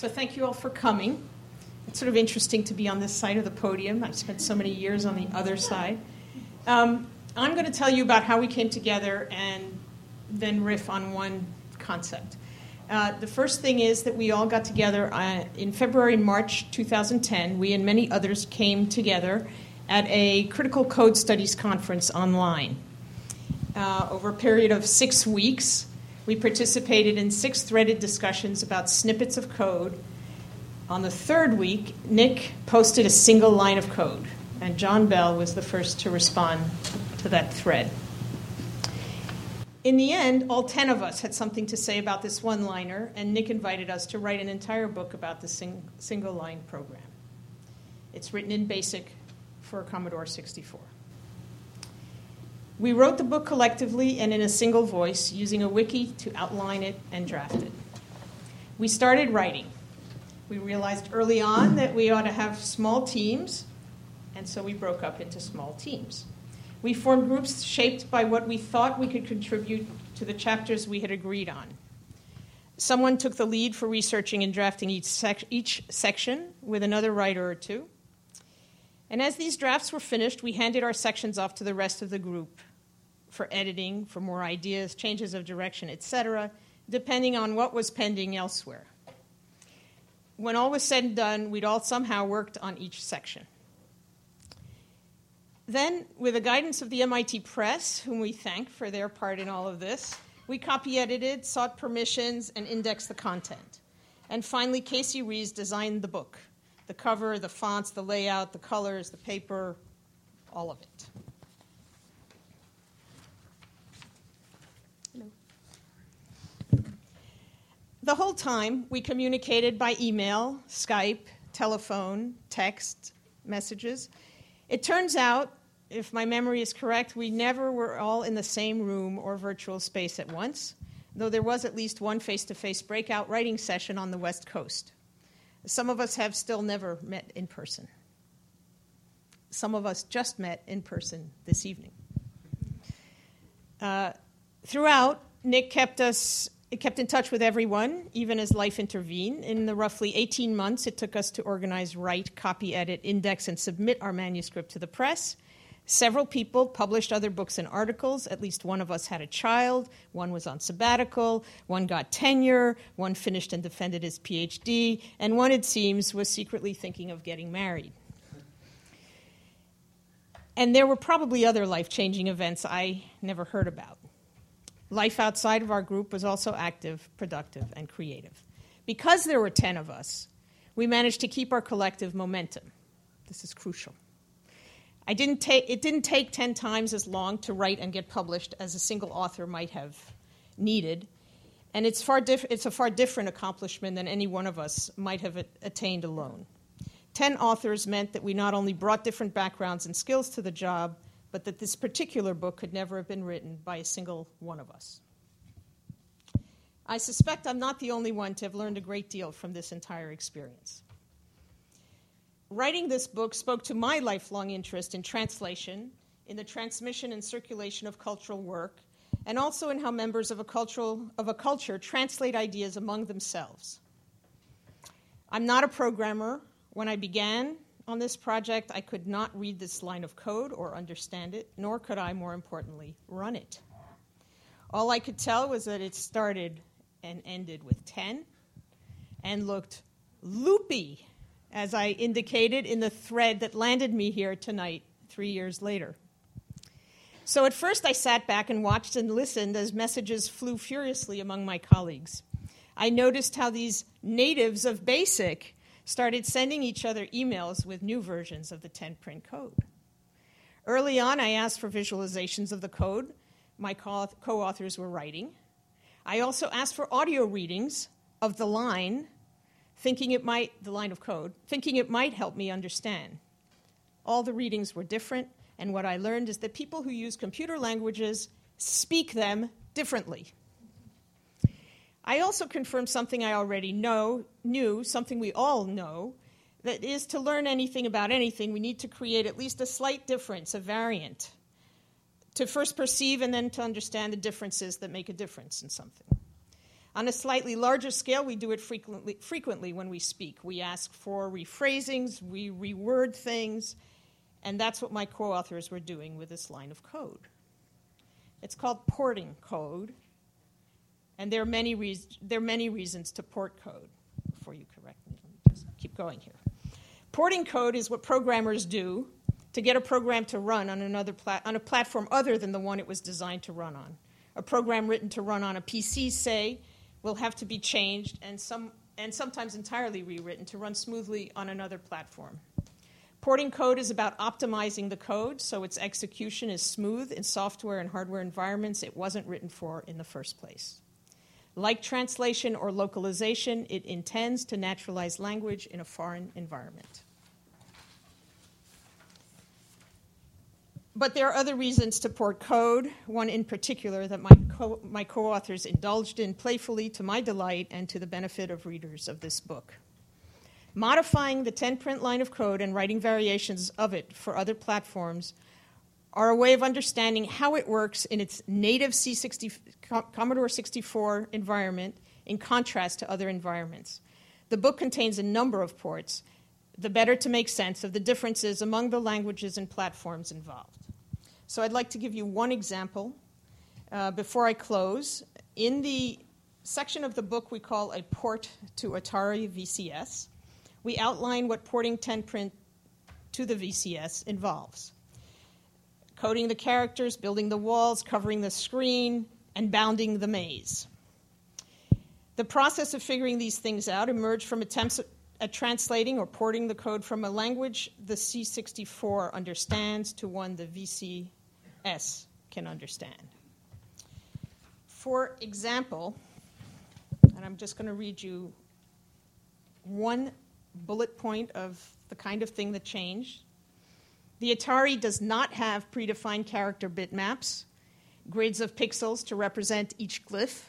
So thank you all for coming. It's sort of interesting to be on this side of the podium. I've spent so many years on the other side. Um, I'm going to tell you about how we came together and then riff on one concept. Uh, the first thing is that we all got together uh, in February March 2010. We and many others came together at a critical code studies conference online. Uh, over a period of six weeks, we participated in six threaded discussions about snippets of code. On the third week, Nick posted a single line of code, and John Bell was the first to respond to that thread. In the end, all 10 of us had something to say about this one liner, and Nick invited us to write an entire book about the sing- single line program. It's written in BASIC for Commodore 64. We wrote the book collectively and in a single voice, using a wiki to outline it and draft it. We started writing. We realized early on that we ought to have small teams, and so we broke up into small teams. We formed groups shaped by what we thought we could contribute to the chapters we had agreed on. Someone took the lead for researching and drafting each, sec- each section with another writer or two. And as these drafts were finished, we handed our sections off to the rest of the group for editing, for more ideas, changes of direction, etc., depending on what was pending elsewhere. When all was said and done, we'd all somehow worked on each section. Then, with the guidance of the MIT Press, whom we thank for their part in all of this, we copy edited, sought permissions, and indexed the content. And finally, Casey Reas designed the book the cover, the fonts, the layout, the colors, the paper, all of it. The whole time, we communicated by email, Skype, telephone, text, messages. It turns out, if my memory is correct, we never were all in the same room or virtual space at once, though there was at least one face to face breakout writing session on the West Coast. Some of us have still never met in person. Some of us just met in person this evening. Uh, throughout, Nick kept us kept in touch with everyone, even as life intervened. In the roughly 18 months it took us to organize, write, copy, edit, index, and submit our manuscript to the press, several people published other books and articles. At least one of us had a child, one was on sabbatical, one got tenure, one finished and defended his PhD, and one, it seems, was secretly thinking of getting married. And there were probably other life changing events I never heard about. Life outside of our group was also active, productive, and creative. Because there were 10 of us, we managed to keep our collective momentum. This is crucial. I didn't take, it didn't take 10 times as long to write and get published as a single author might have needed, and it's, far diff- it's a far different accomplishment than any one of us might have attained alone. 10 authors meant that we not only brought different backgrounds and skills to the job, but that this particular book could never have been written by a single one of us. I suspect I'm not the only one to have learned a great deal from this entire experience. Writing this book spoke to my lifelong interest in translation, in the transmission and circulation of cultural work, and also in how members of a, cultural, of a culture translate ideas among themselves. I'm not a programmer. When I began, on this project, I could not read this line of code or understand it, nor could I, more importantly, run it. All I could tell was that it started and ended with 10 and looked loopy, as I indicated in the thread that landed me here tonight, three years later. So at first, I sat back and watched and listened as messages flew furiously among my colleagues. I noticed how these natives of BASIC started sending each other emails with new versions of the 10 print code. Early on, I asked for visualizations of the code my co authors were writing. I also asked for audio readings of the line, thinking it might, the line of code, thinking it might help me understand. All the readings were different, and what I learned is that people who use computer languages speak them differently. I also confirmed something I already know, knew, something we all know, that is to learn anything about anything, we need to create at least a slight difference, a variant, to first perceive and then to understand the differences that make a difference in something. On a slightly larger scale, we do it frequently, frequently when we speak. We ask for rephrasings, we reword things, and that's what my co authors were doing with this line of code. It's called porting code, and there are many, there are many reasons to port code. Before you correct me, let me just keep going here. Porting code is what programmers do to get a program to run on, another on a platform other than the one it was designed to run on. A program written to run on a PC, say, will have to be changed and, some, and sometimes entirely rewritten to run smoothly on another platform. Porting code is about optimizing the code so its execution is smooth in software and hardware environments it wasn't written for in the first place. Like translation or localization, it intends to naturalize language in a foreign environment. But there are other reasons to port code, one in particular that my, co- my co authors indulged in playfully to my delight and to the benefit of readers of this book. Modifying the 10 print line of code and writing variations of it for other platforms are a way of understanding how it works in its native C60, Commodore 64 environment in contrast to other environments. The book contains a number of ports, the better to make sense of the differences among the languages and platforms involved. So I'd like to give you one example uh, before I close. In the section of the book we call a port to Atari VCS, we outline what porting 10 print to the VCS involves coding the characters, building the walls, covering the screen, and bounding the maze. The process of figuring these things out emerged from attempts at translating or porting the code from a language the C64 understands to one the VCS can understand. For example, and I'm just going to read you one bullet point of the kind of thing that changed. The Atari does not have predefined character bitmaps, grids of pixels to represent each glyph,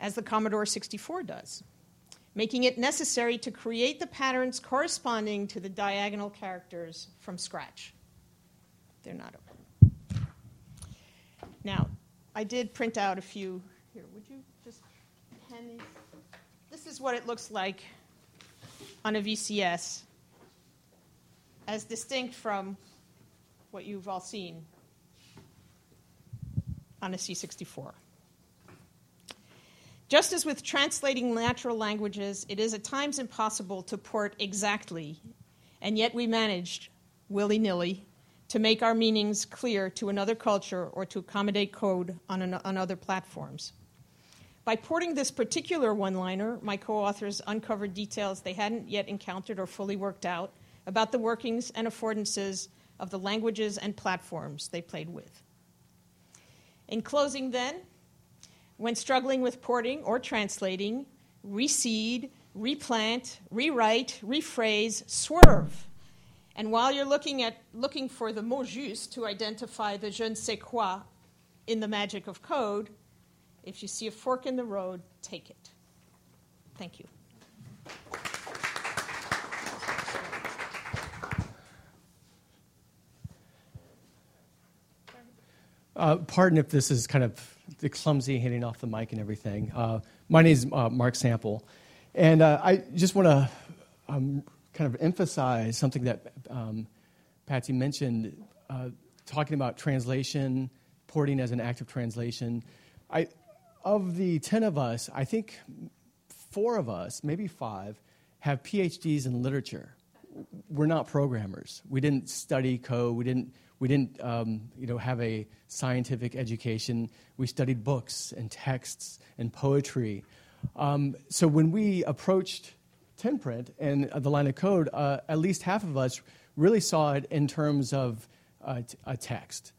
as the Commodore 64 does, making it necessary to create the patterns corresponding to the diagonal characters from scratch. They're not open. now, I did print out a few. Here, would you just hand these? This is what it looks like on a VCS, as distinct from what you've all seen on a C64. Just as with translating natural languages, it is at times impossible to port exactly, and yet we managed, willy nilly, to make our meanings clear to another culture or to accommodate code on, an, on other platforms. By porting this particular one liner, my co authors uncovered details they hadn't yet encountered or fully worked out about the workings and affordances of the languages and platforms they played with. In closing, then, when struggling with porting or translating, reseed, replant, rewrite, rephrase, swerve and while you're looking, at, looking for the mot juste to identify the je ne sais quoi in the magic of code, if you see a fork in the road, take it. Thank you. Uh, pardon if this is kind of the clumsy hitting off the mic and everything. Uh, my name is uh, Mark Sample, and uh, I just want to um, kind of emphasize something that um, Patsy mentioned, uh, talking about translation, porting as an act of translation. I, of the 10 of us, I think four of us, maybe five, have PhDs in literature. We're not programmers. We didn't study code. We didn't, we didn't um, you know, have a scientific education. We studied books and texts and poetry. Um, so when we approached 10 print and the line of code, uh, at least half of us really saw it in terms of uh, t- a text.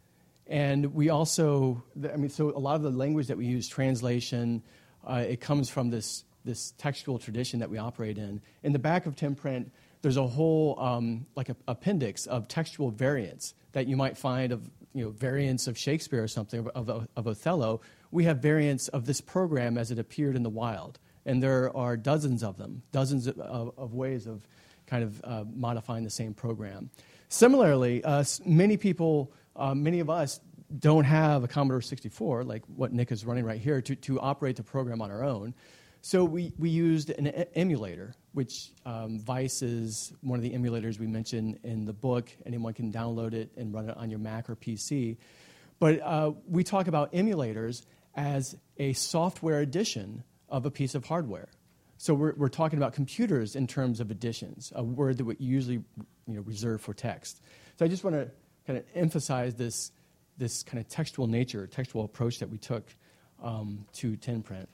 And we also, I mean, so a lot of the language that we use, translation, uh, it comes from this, this textual tradition that we operate in. In the back of 10 print, there's a whole um, like a, appendix of textual variants that you might find of you know variants of Shakespeare or something of, of, of Othello. We have variants of this program as it appeared in the wild and there are dozens of them, dozens of, of, of ways of kind of uh, modifying the same program. Similarly, uh, many people, uh, many of us don't have a Commodore 64, like what Nick is running right here, to, to operate the program on our own. So we, we used an emulator, which um, Vice is one of the emulators we mentioned in the book. Anyone can download it and run it on your Mac or PC. But uh, we talk about emulators as a software edition of a piece of hardware. So we're, we're talking about computers in terms of editions, a word that we usually you know, reserve for text. So I just want to kind of emphasize this, this kind of textual nature, textual approach that we took um, to 10 print.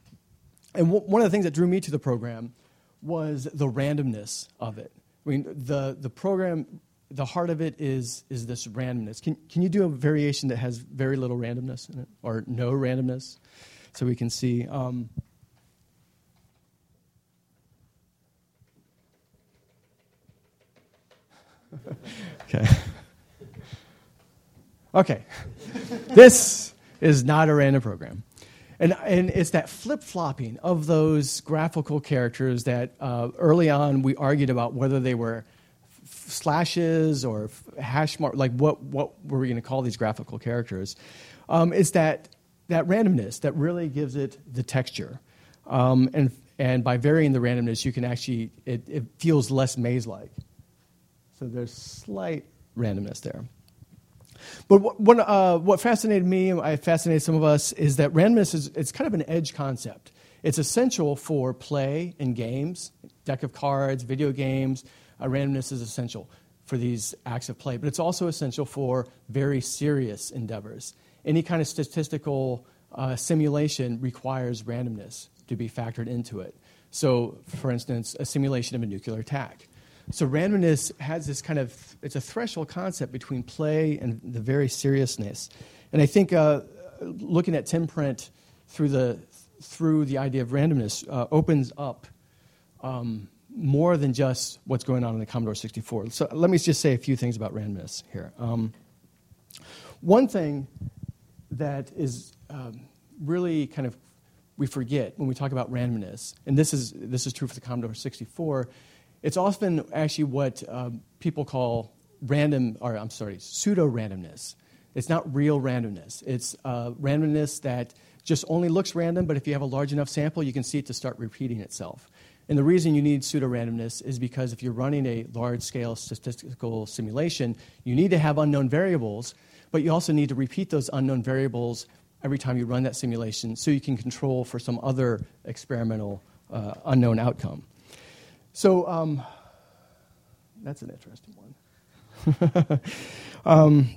And w- one of the things that drew me to the program was the randomness of it. I mean, the, the program, the heart of it is, is this randomness. Can, can you do a variation that has very little randomness in it, or no randomness, so we can see? Um, okay. Okay. this is not a random program. And, and it's that flip flopping of those graphical characters that uh, early on we argued about whether they were slashes or hash mark, like what, what were we going to call these graphical characters? Um, it's that, that randomness that really gives it the texture. Um, and, and by varying the randomness, you can actually, it, it feels less maze like. So there's slight randomness there. But what, what, uh, what fascinated me, and I fascinated some of us, is that randomness is it's kind of an edge concept. It's essential for play and games, deck of cards, video games. Uh, randomness is essential for these acts of play, but it's also essential for very serious endeavors. Any kind of statistical uh, simulation requires randomness to be factored into it. So, for instance, a simulation of a nuclear attack. So randomness has this kind of it's a threshold concept between play and the very seriousness. And I think uh, looking at 10 print through the through the idea of randomness uh, opens up um, more than just what's going on in the Commodore 64. So let me just say a few things about randomness here. Um, one thing that is um, really kind of we forget when we talk about randomness, and this is this is true for the Commodore 64 it's often actually what um, people call random, or I'm sorry, pseudo randomness. It's not real randomness. It's uh, randomness that just only looks random, but if you have a large enough sample, you can see it to start repeating itself. And the reason you need pseudo randomness is because if you're running a large scale statistical simulation, you need to have unknown variables, but you also need to repeat those unknown variables every time you run that simulation so you can control for some other experimental uh, unknown outcome. So um, that's an interesting one. um,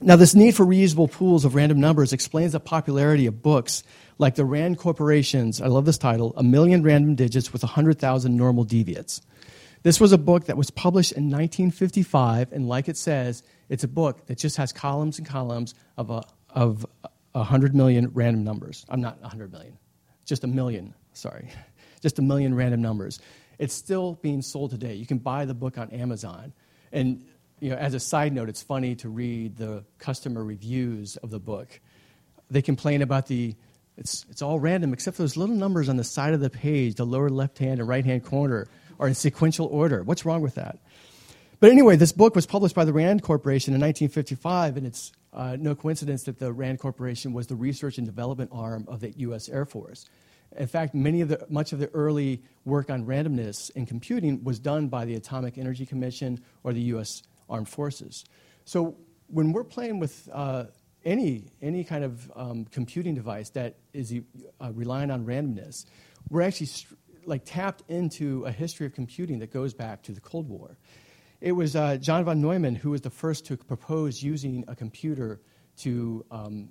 now, this need for reusable pools of random numbers explains the popularity of books like the RAND Corporation's, I love this title, A Million Random Digits with 100,000 Normal Deviates. This was a book that was published in 1955, and like it says, it's a book that just has columns and columns of a, of 100 million random numbers. I'm not 100 million, just a million, sorry just a million random numbers. It's still being sold today. You can buy the book on Amazon. And you know, as a side note, it's funny to read the customer reviews of the book. They complain about the it's, it's all random except for those little numbers on the side of the page, the lower left hand and right hand corner are in sequential order. What's wrong with that? But anyway, this book was published by the RAND Corporation in 1955, and it's uh, no coincidence that the RAND Corporation was the research and development arm of the U.S. Air Force. In fact, many of the, much of the early work on randomness in computing was done by the Atomic Energy Commission or the U.S. Armed Forces. So when we're playing with uh, any, any kind of um, computing device that is uh, relying on randomness, we're actually st- like tapped into a history of computing that goes back to the Cold War. It was uh, John von Neumann who was the first to propose using a computer to um,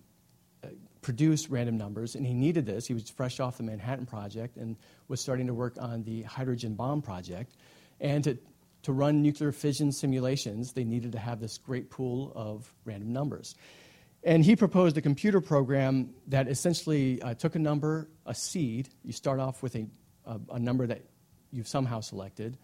produce random numbers, and he needed this. He was fresh off the Manhattan Project and was starting to work on the hydrogen bomb project. And to, to run nuclear fission simulations, they needed to have this great pool of random numbers. And he proposed a computer program that essentially uh, took a number, a seed. You start off with a, a, a number that you've somehow selected.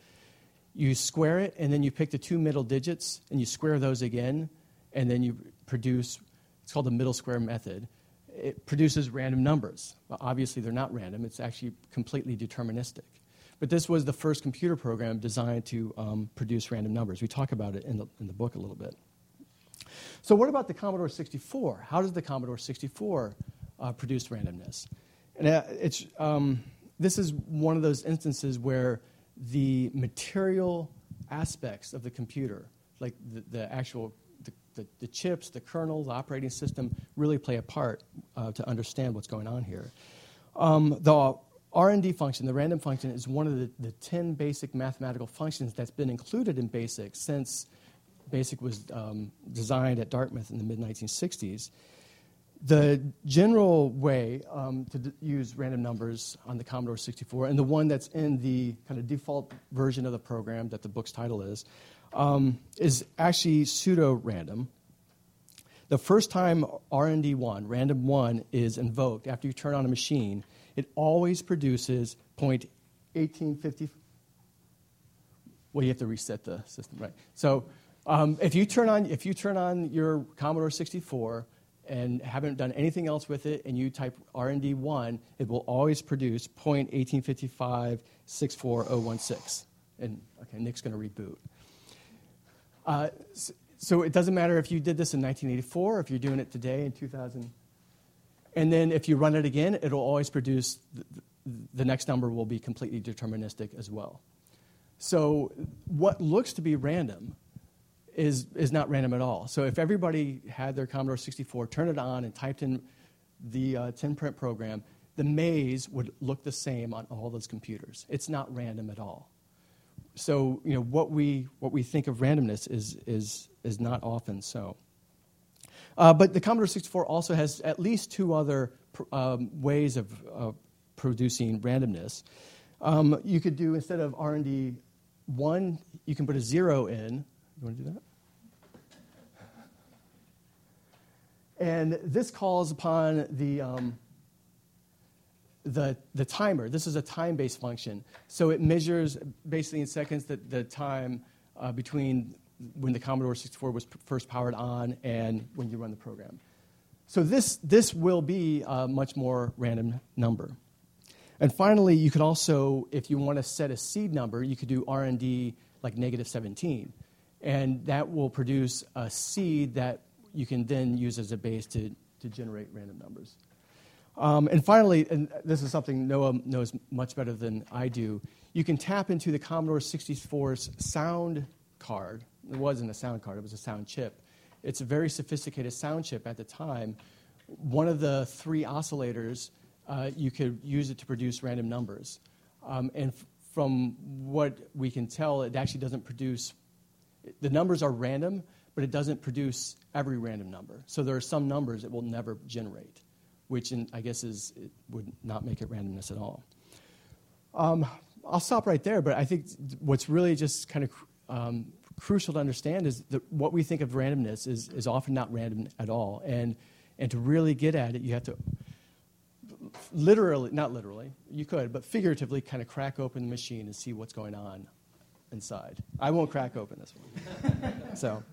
You square it, and then you pick the two middle digits, and you square those again, and then you produce, it's called the middle square method it produces random numbers. Well, obviously, they're not random, it's actually completely deterministic. But this was the first computer program designed to um, produce random numbers. We talk about it in the, in the book a little bit. So, what about the Commodore 64? How does the Commodore 64 uh, produce randomness? And uh, it's, um, this is one of those instances where the material aspects of the computer, like the, the actual the, the, chips, the kernel, the operating system, really play a part uh, to understand what's going on here. Um, the RND function, the random function, is one of the, the 10 basic mathematical functions that's been included in BASIC since BASIC was um, designed at Dartmouth in the mid 1960s. The general way um, to d- use random numbers on the Commodore 64, and the one that's in the kind of default version of the program that the book's title is, um, is actually pseudo random. The first time RND1, random 1, is invoked after you turn on a machine, it always produces 0.1850. Well, you have to reset the system, right? So um, if, you turn on, if you turn on your Commodore 64 and haven't done anything else with it, and you type RND1, it will always produce 0.1855 And okay, Nick's going to reboot. Uh, so it doesn't matter if you did this in 1984, or if you're doing it today in 2000. And then if you run it again, it'll always produce the, the next number will be completely deterministic as well. So what looks to be random is, is not random at all. So if everybody had their Commodore 64, turned it on, and typed in the uh, 10 print program, the maze would look the same on all those computers. It's not random at all. So you know what we what we think of randomness is is is not often so. Uh, but the Commodore 64 also has at least two other um, ways of uh, producing randomness. Um, you could do instead of RND one, you can put a zero in. You want to do that? And this calls upon the, um, the, the timer. This is a time based function. So it measures basically in seconds the, the time uh, between when the Commodore 64 was first powered on and when you run the program. So this, this will be a much more random number. And finally, you could also, if you want to set a seed number, you could do RND like negative 17. And that will produce a seed that you can then use as a base to, to generate random numbers. Um, and finally, and this is something Noah knows much better than I do, you can tap into the Commodore 64's sound card it wasn't a sound card, it was a sound chip. It's a very sophisticated sound chip at the time. One of the three oscillators, uh, you could use it to produce random numbers. Um, and f- from what we can tell, it actually doesn't produce, the numbers are random, but it doesn't produce every random number. So there are some numbers it will never generate, which in, I guess is, would not make it randomness at all. Um, I'll stop right there, but I think what's really just kind of um, crucial to understand is that what we think of randomness is, is often not random at all. And, and to really get at it, you have to literally, not literally, you could, but figuratively kind of crack open the machine and see what's going on inside. I won't crack open this one. so,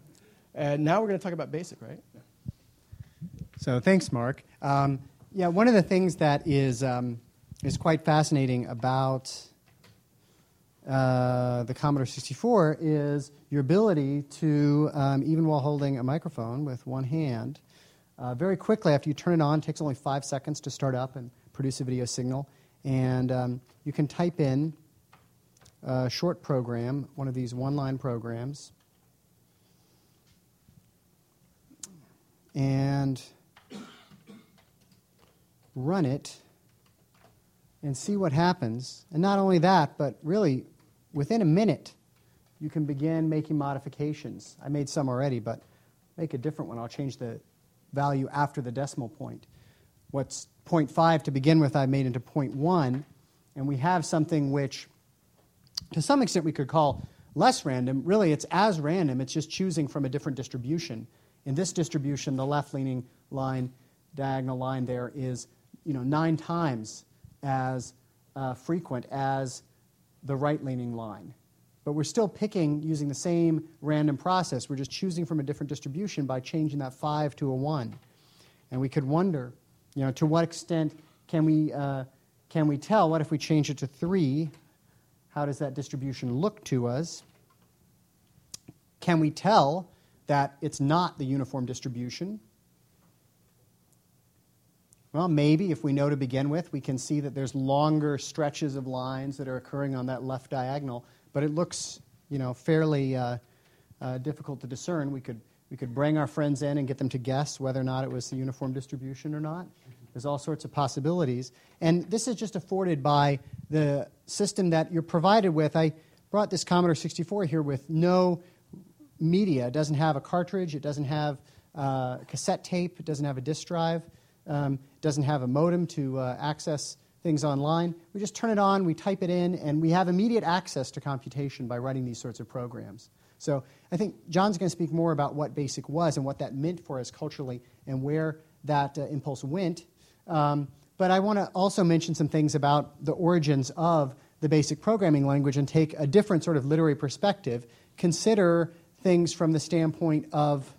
and now we're going to talk about basic, right? So thanks, Mark. Um, yeah, one of the things that is, um, is quite fascinating about uh, the Commodore 64 is your ability to, um, even while holding a microphone with one hand, uh, very quickly after you turn it on, it takes only five seconds to start up and produce a video signal. And um, you can type in a short program, one of these one line programs, and run it and see what happens. And not only that, but really within a minute, you can begin making modifications. I made some already, but make a different one. I'll change the value after the decimal point. What's 0.5 to begin with, I made into 0.1, and we have something which, to some extent, we could call less random. Really, it's as random, it's just choosing from a different distribution. In this distribution, the left leaning line, diagonal line there is you know, nine times as uh, frequent as the right leaning line. But we're still picking using the same random process. We're just choosing from a different distribution by changing that 5 to a 1. And we could wonder, you know, to what extent can we, uh, can we tell? What if we change it to 3? How does that distribution look to us? Can we tell that it's not the uniform distribution? Well, maybe if we know to begin with, we can see that there's longer stretches of lines that are occurring on that left diagonal, but it looks, you know, fairly uh, uh, difficult to discern. We could, we could bring our friends in and get them to guess whether or not it was the uniform distribution or not. There's all sorts of possibilities. And this is just afforded by the system that you're provided with. I brought this Commodore 64 here with no media. It doesn't have a cartridge, it doesn't have uh, cassette tape, it doesn't have a disk drive. Um, doesn't have a modem to uh, access things online. We just turn it on, we type it in, and we have immediate access to computation by writing these sorts of programs. So I think John's going to speak more about what BASIC was and what that meant for us culturally and where that uh, impulse went. Um, but I want to also mention some things about the origins of the basic programming language and take a different sort of literary perspective. Consider things from the standpoint of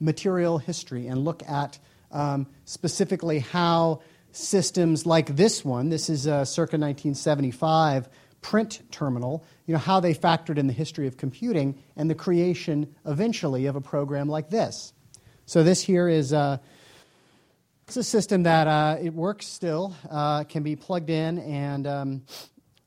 material history and look at um, specifically how systems like this one, this is a circa 1975 print terminal, you know, how they factored in the history of computing and the creation eventually of a program like this. So this here is uh, it's a system that uh, it works still, uh, can be plugged in, and um,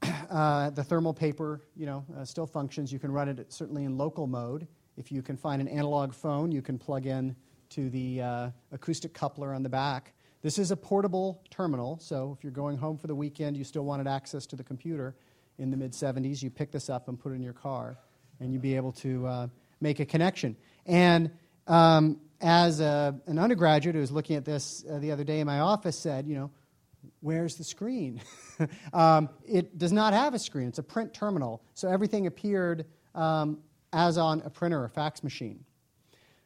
uh, the thermal paper, you know, uh, still functions. You can run it certainly in local mode. If you can find an analog phone, you can plug in to the uh, acoustic coupler on the back. This is a portable terminal, so if you're going home for the weekend, you still wanted access to the computer in the mid 70s, you pick this up and put it in your car, and you'd be able to uh, make a connection. And um, as a, an undergraduate who was looking at this uh, the other day in my office said, you know, where's the screen? um, it does not have a screen. It's a print terminal, so everything appeared um, as on a printer or fax machine.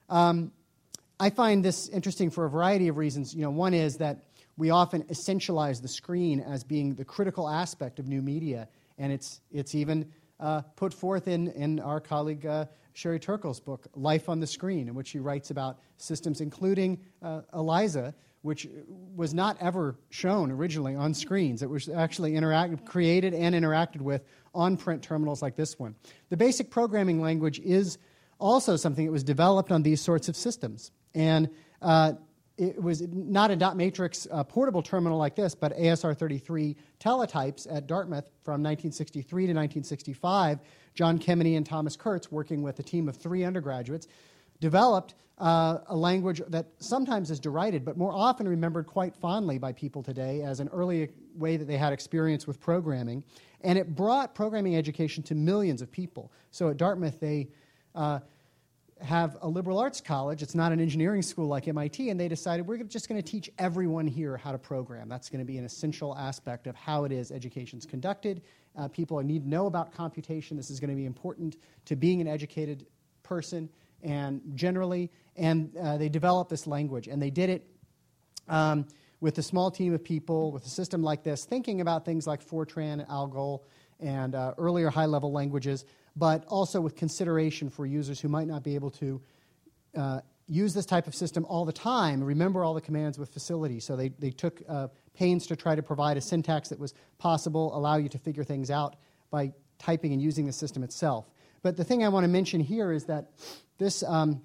Um, I find this interesting for a variety of reasons. You know, one is that we often essentialize the screen as being the critical aspect of new media, and it's, it's even uh, put forth in, in our colleague uh, Sherry Turkle's book, Life on the Screen, in which she writes about systems, including uh, ELIZA, which was not ever shown originally on screens. It was actually interact- created and interacted with on print terminals like this one. The basic programming language is also something that was developed on these sorts of systems. And uh, it was not a dot matrix uh, portable terminal like this, but ASR 33 teletypes at Dartmouth from 1963 to 1965. John Kemeny and Thomas Kurtz, working with a team of three undergraduates, developed uh, a language that sometimes is derided, but more often remembered quite fondly by people today as an early way that they had experience with programming. And it brought programming education to millions of people. So at Dartmouth, they uh, have a liberal arts college. It's not an engineering school like MIT, and they decided we're just going to teach everyone here how to program. That's going to be an essential aspect of how it is education's conducted. Uh, people need to know about computation. This is going to be important to being an educated person and generally. And uh, they developed this language, and they did it um, with a small team of people with a system like this, thinking about things like Fortran, and Algol, and uh, earlier high-level languages but also with consideration for users who might not be able to uh, use this type of system all the time, remember all the commands with facility. So they, they took uh, pains to try to provide a syntax that was possible, allow you to figure things out by typing and using the system itself. But the thing I want to mention here is that this um,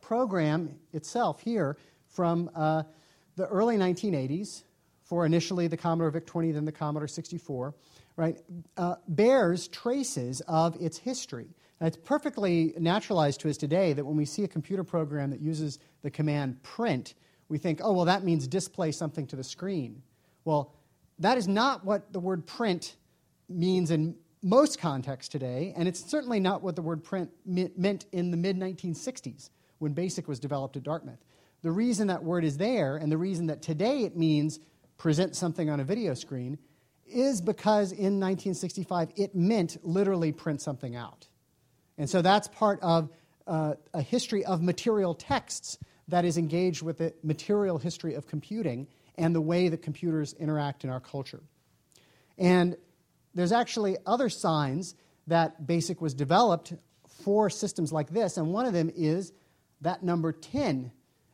program itself here from uh, the early 1980s, for initially the Commodore VIC-20, then the Commodore 64, right, uh, bears traces of its history. It's perfectly naturalized to us today that when we see a computer program that uses the command print, we think, oh, well, that means display something to the screen. Well, that is not what the word print means in most contexts today, and it's certainly not what the word print meant in the mid 1960s when BASIC was developed at Dartmouth. The reason that word is there, and the reason that today it means present something on a video screen, is because in 1965 it meant literally print something out. And so that's part of uh, a history of material texts that is engaged with the material history of computing and the way that computers interact in our culture. And there's actually other signs that BASIC was developed for systems like this, and one of them is that number 10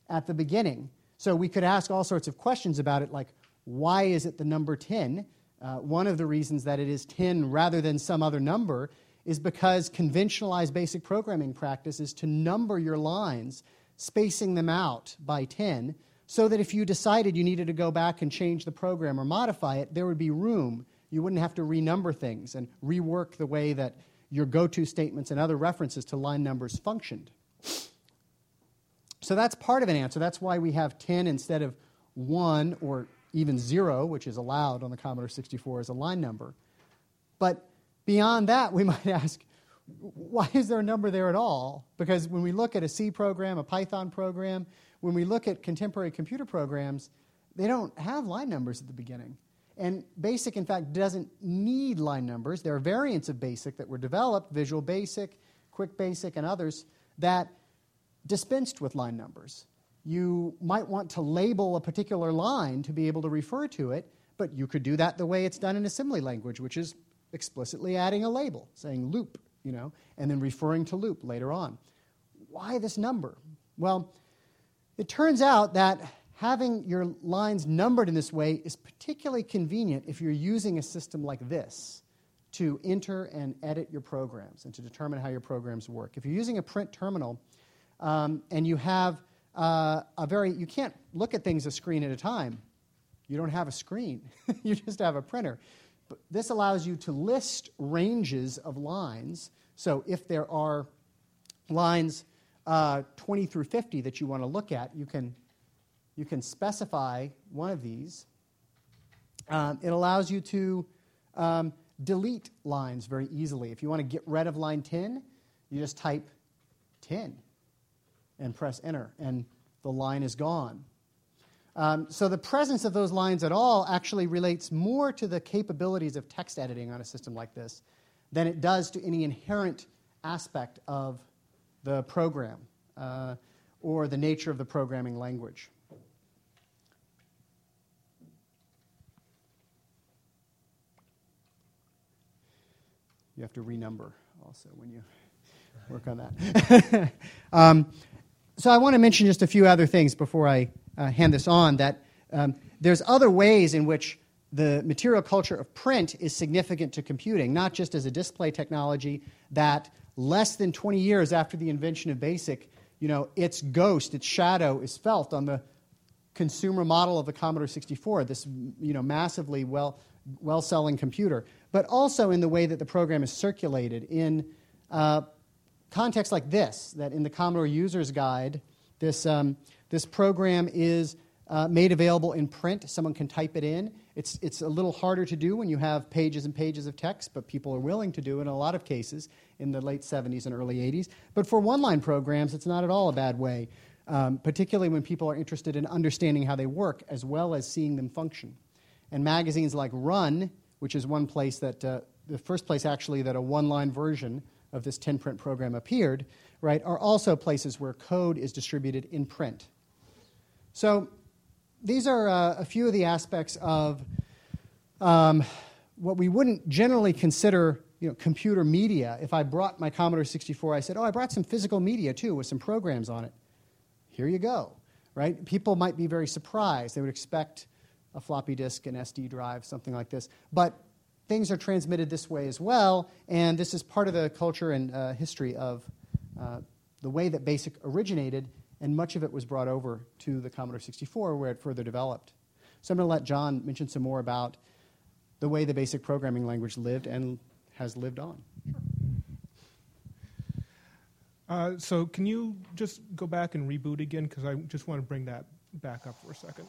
at the beginning. So we could ask all sorts of questions about it, like why is it the number 10? Uh, one of the reasons that it is 10 rather than some other number is because conventionalized basic programming practice is to number your lines, spacing them out by 10, so that if you decided you needed to go back and change the program or modify it, there would be room. You wouldn't have to renumber things and rework the way that your go to statements and other references to line numbers functioned. So that's part of an answer. That's why we have 10 instead of 1 or even 0, which is allowed on the Commodore 64 as a line number. But beyond that, we might ask, why is there a number there at all? Because when we look at a C program, a Python program, when we look at contemporary computer programs, they don't have line numbers at the beginning. And BASIC, in fact, doesn't need line numbers. There are variants of BASIC that were developed, Visual Basic, Quick Basic, and others, that dispensed with line numbers. You might want to label a particular line to be able to refer to it, but you could do that the way it's done in assembly language, which is explicitly adding a label, saying loop, you know, and then referring to loop later on. Why this number? Well, it turns out that having your lines numbered in this way is particularly convenient if you're using a system like this to enter and edit your programs and to determine how your programs work. If you're using a print terminal um, and you have uh, a very, you can't look at things a screen at a time. You don't have a screen, you just have a printer. But this allows you to list ranges of lines. So if there are lines uh, 20 through 50 that you want to look at, you can, you can specify one of these. Um, it allows you to um, delete lines very easily. If you want to get rid of line 10, you just type 10 and press enter, and the line is gone. Um, so the presence of those lines at all actually relates more to the capabilities of text editing on a system like this than it does to any inherent aspect of the program uh, or the nature of the programming language. You have to renumber also when you work on that. um, so I want to mention just a few other things before I uh, hand this on. That um, there's other ways in which the material culture of print is significant to computing, not just as a display technology that less than 20 years after the invention of BASIC, you know, its ghost, its shadow is felt on the consumer model of the Commodore 64, this you know, massively well, well-selling computer, but also in the way that the program is circulated in uh, contexts like this, that in the Commodore User's Guide, this, um, this program is uh, made available in print. Someone can type it in. It's, it's a little harder to do when you have pages and pages of text, but people are willing to do it in a lot of cases in the late 70s and early 80s. But for one line programs, it's not at all a bad way, um, particularly when people are interested in understanding how they work as well as seeing them function. And magazines like Run, which is one place that, uh, the first place actually that a one line version of this 10 print program appeared, right, are also places where code is distributed in print. So these are uh, a few of the aspects of um, what we wouldn't generally consider you know, computer media. If I brought my Commodore 64, I said, oh, I brought some physical media too with some programs on it. Here you go, right? People might be very surprised. They would expect a floppy disk, an SD drive, something like this. But things are transmitted this way as well, and this is part of the culture and uh, history of uh, the way that BASIC originated and much of it was brought over to the Commodore 64 where it further developed. So I'm going to let John mention some more about the way the basic programming language lived and has lived on. Uh, so can you just go back and reboot again? Because I just want to bring that back up for a second.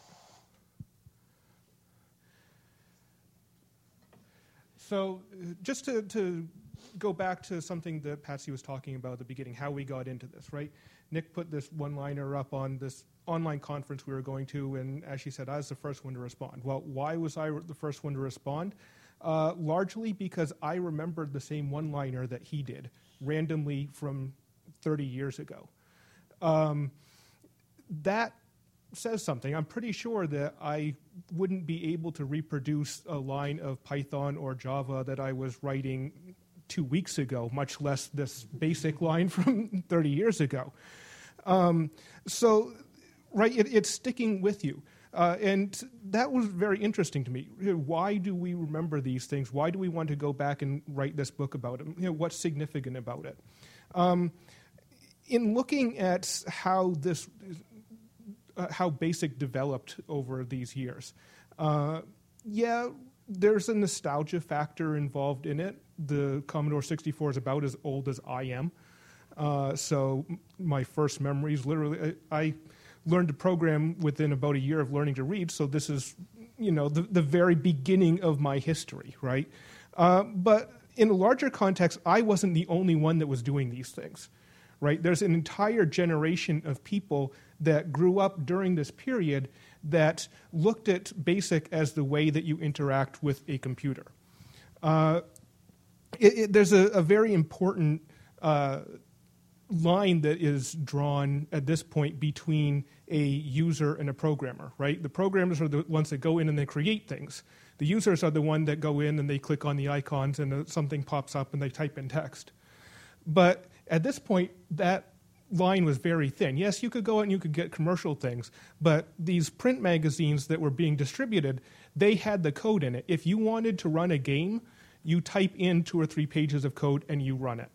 So just to, to go back to something that Patsy was talking about at the beginning, how we got into this, right? Nick put this one liner up on this online conference we were going to, and as she said, I was the first one to respond. Well, why was I the first one to respond? Uh, largely because I remembered the same one liner that he did randomly from 30 years ago. Um, that says something. I'm pretty sure that I wouldn't be able to reproduce a line of Python or Java that I was writing two weeks ago, much less this basic line from 30 years ago. Um, so, right, it, it's sticking with you. Uh, and that was very interesting to me. Why do we remember these things? Why do we want to go back and write this book about them? You know, what's significant about it? Um, in looking at how this, uh, how BASIC developed over these years, uh, yeah, there's a nostalgia factor involved in it. The Commodore 64 is about as old as I am. Uh, so my first memories, literally, I, I, learned to program within about a year of learning to read. So this is, you know, the, the very beginning of my history, right? Uh, but in a larger context, I wasn't the only one that was doing these things, right? There's an entire generation of people that grew up during this period that looked at BASIC as the way that you interact with a computer. Uh, it, it, there's a, a, very important uh, line that is drawn at this point between a user and a programmer, right? The programmers are the ones that go in and they create things. The users are the one that go in and they click on the icons and uh, something pops up and they type in text. But at this point, that line was very thin. Yes, you could go out and you could get commercial things, but these print magazines that were being distributed, they had the code in it. If you wanted to run a game, you type in two or three pages of code and you run it,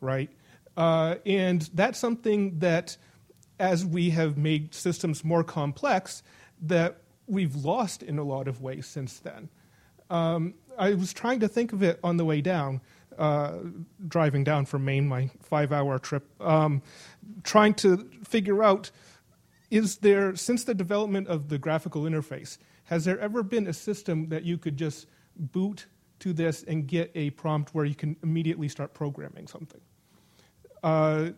right? Uh, and that's something that, as we have made systems more complex, that we've lost in a lot of ways since then. Um, I was trying to think of it on the way down uh, driving down from Maine, my five hour trip, um, trying to figure out is there, since the development of the graphical interface, has there ever been a system that you could just boot to this and get a prompt where you can immediately start programming something? Uh,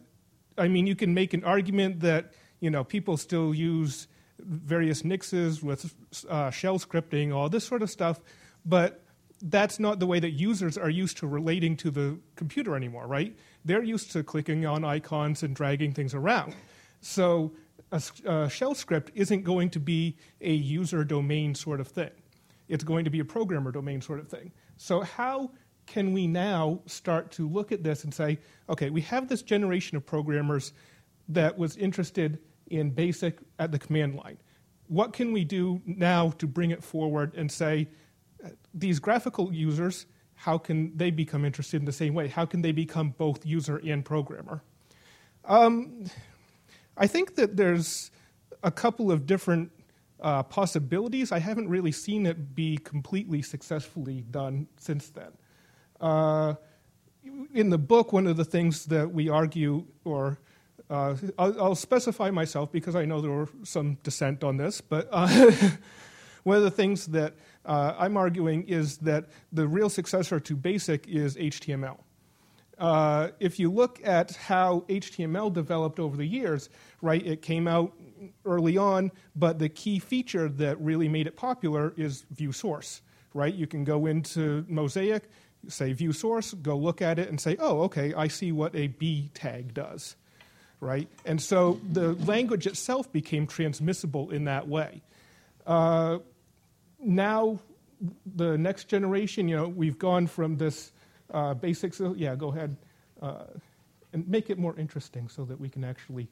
I mean, you can make an argument that you know people still use various nixes with uh, shell scripting, all this sort of stuff, but that's not the way that users are used to relating to the computer anymore, right? They're used to clicking on icons and dragging things around. So a, a, shell script isn't going to be a user domain sort of thing. It's going to be a programmer domain sort of thing. So how can we now start to look at this and say, okay, we have this generation of programmers that was interested in BASIC at the command line. What can we do now to bring it forward and say, these graphical users, how can they become interested in the same way? How can they become both user and programmer? Um, I think that there's a couple of different uh, possibilities. I haven't really seen it be completely successfully done since then. Uh, in the book, one of the things that we argue, or uh, I'll, I'll, specify myself because I know there were some dissent on this, but uh, one of the things that uh, I'm arguing is that the real successor to BASIC is HTML. Uh, if you look at how HTML developed over the years, right, it came out early on, but the key feature that really made it popular is view source, right? You can go into Mosaic, say view source, go look at it and say, oh, okay, I see what a B tag does, right? And so the language itself became transmissible in that way. Uh, now the next generation, you know, we've gone from this uh, basics. Yeah, go ahead uh, and make it more interesting so that we can actually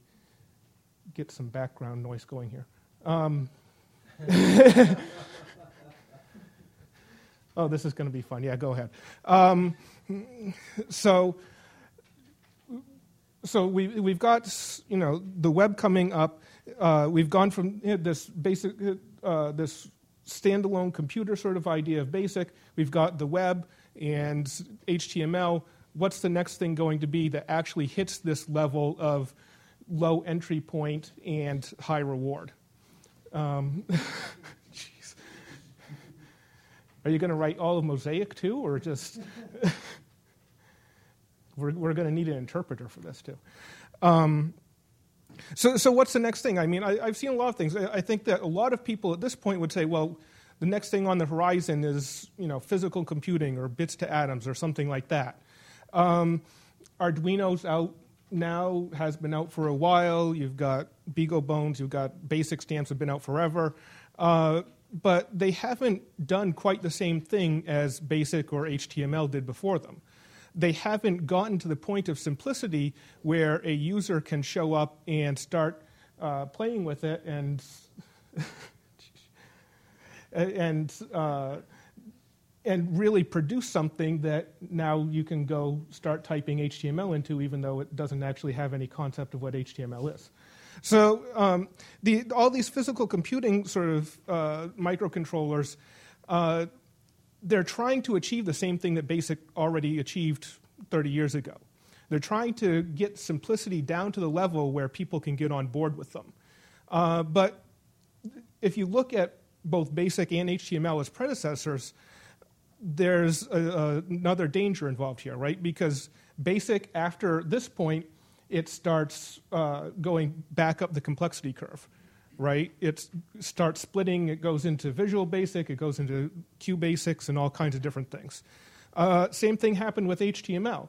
get some background noise going here. Um, oh, this is going to be fun. Yeah, go ahead. Um, so, so we, we've got you know the web coming up. Uh, we've gone from you know, this basic uh, this standalone computer sort of idea of BASIC. We've got the web and HTML. What's the next thing going to be that actually hits this level of low entry point and high reward? Um, Are you going to write all of Mosaic too, or just. we're, we're going to need an interpreter for this too. Um, so, so what's the next thing? I mean, I, have seen a lot of things. I, I, think that a lot of people at this point would say, well, the next thing on the horizon is, you know, physical computing or bits to atoms or something like that. Um, Arduino's out now, has been out for a while. You've got BeagleBones, you've got Basic Stamps have been out forever. Uh, but they haven't done quite the same thing as BASIC or HTML did before them they haven't gotten to the point of simplicity where a user can show up and start uh, playing with it and and uh, and really produce something that now you can go start typing HTML into, even though it doesn't actually have any concept of what HTML is. So um, the, all these physical computing sort of uh, microcontrollers, uh, they're trying to achieve the same thing that BASIC already achieved 30 years ago. They're trying to get simplicity down to the level where people can get on board with them. Uh, but if you look at both BASIC and HTML as predecessors, there's a, a, another danger involved here, right? Because BASIC, after this point, it starts uh, going back up the complexity curve, right? It starts splitting. It goes into Visual Basic. It goes into QBasics and all kinds of different things. Uh, same thing happened with HTML.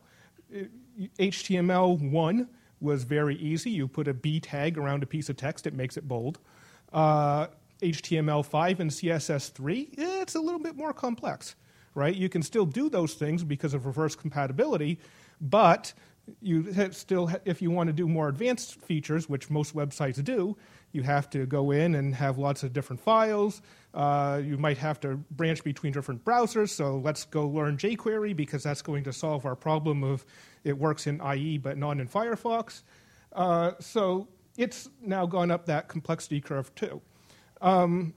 HTML1 was very easy. You put a B tag around a piece of text, it makes it bold. Uh, HTML5 and CSS3, it's a little bit more complex right? You can still do those things because of reverse compatibility, but you still, if you want to do more advanced features, which most websites do, you have to go in and have lots of different files. Uh, you might have to branch between different browsers. So let's go learn jQuery because that's going to solve our problem of it works in IE but not in Firefox. Uh, so it's now gone up that complexity curve too. Um,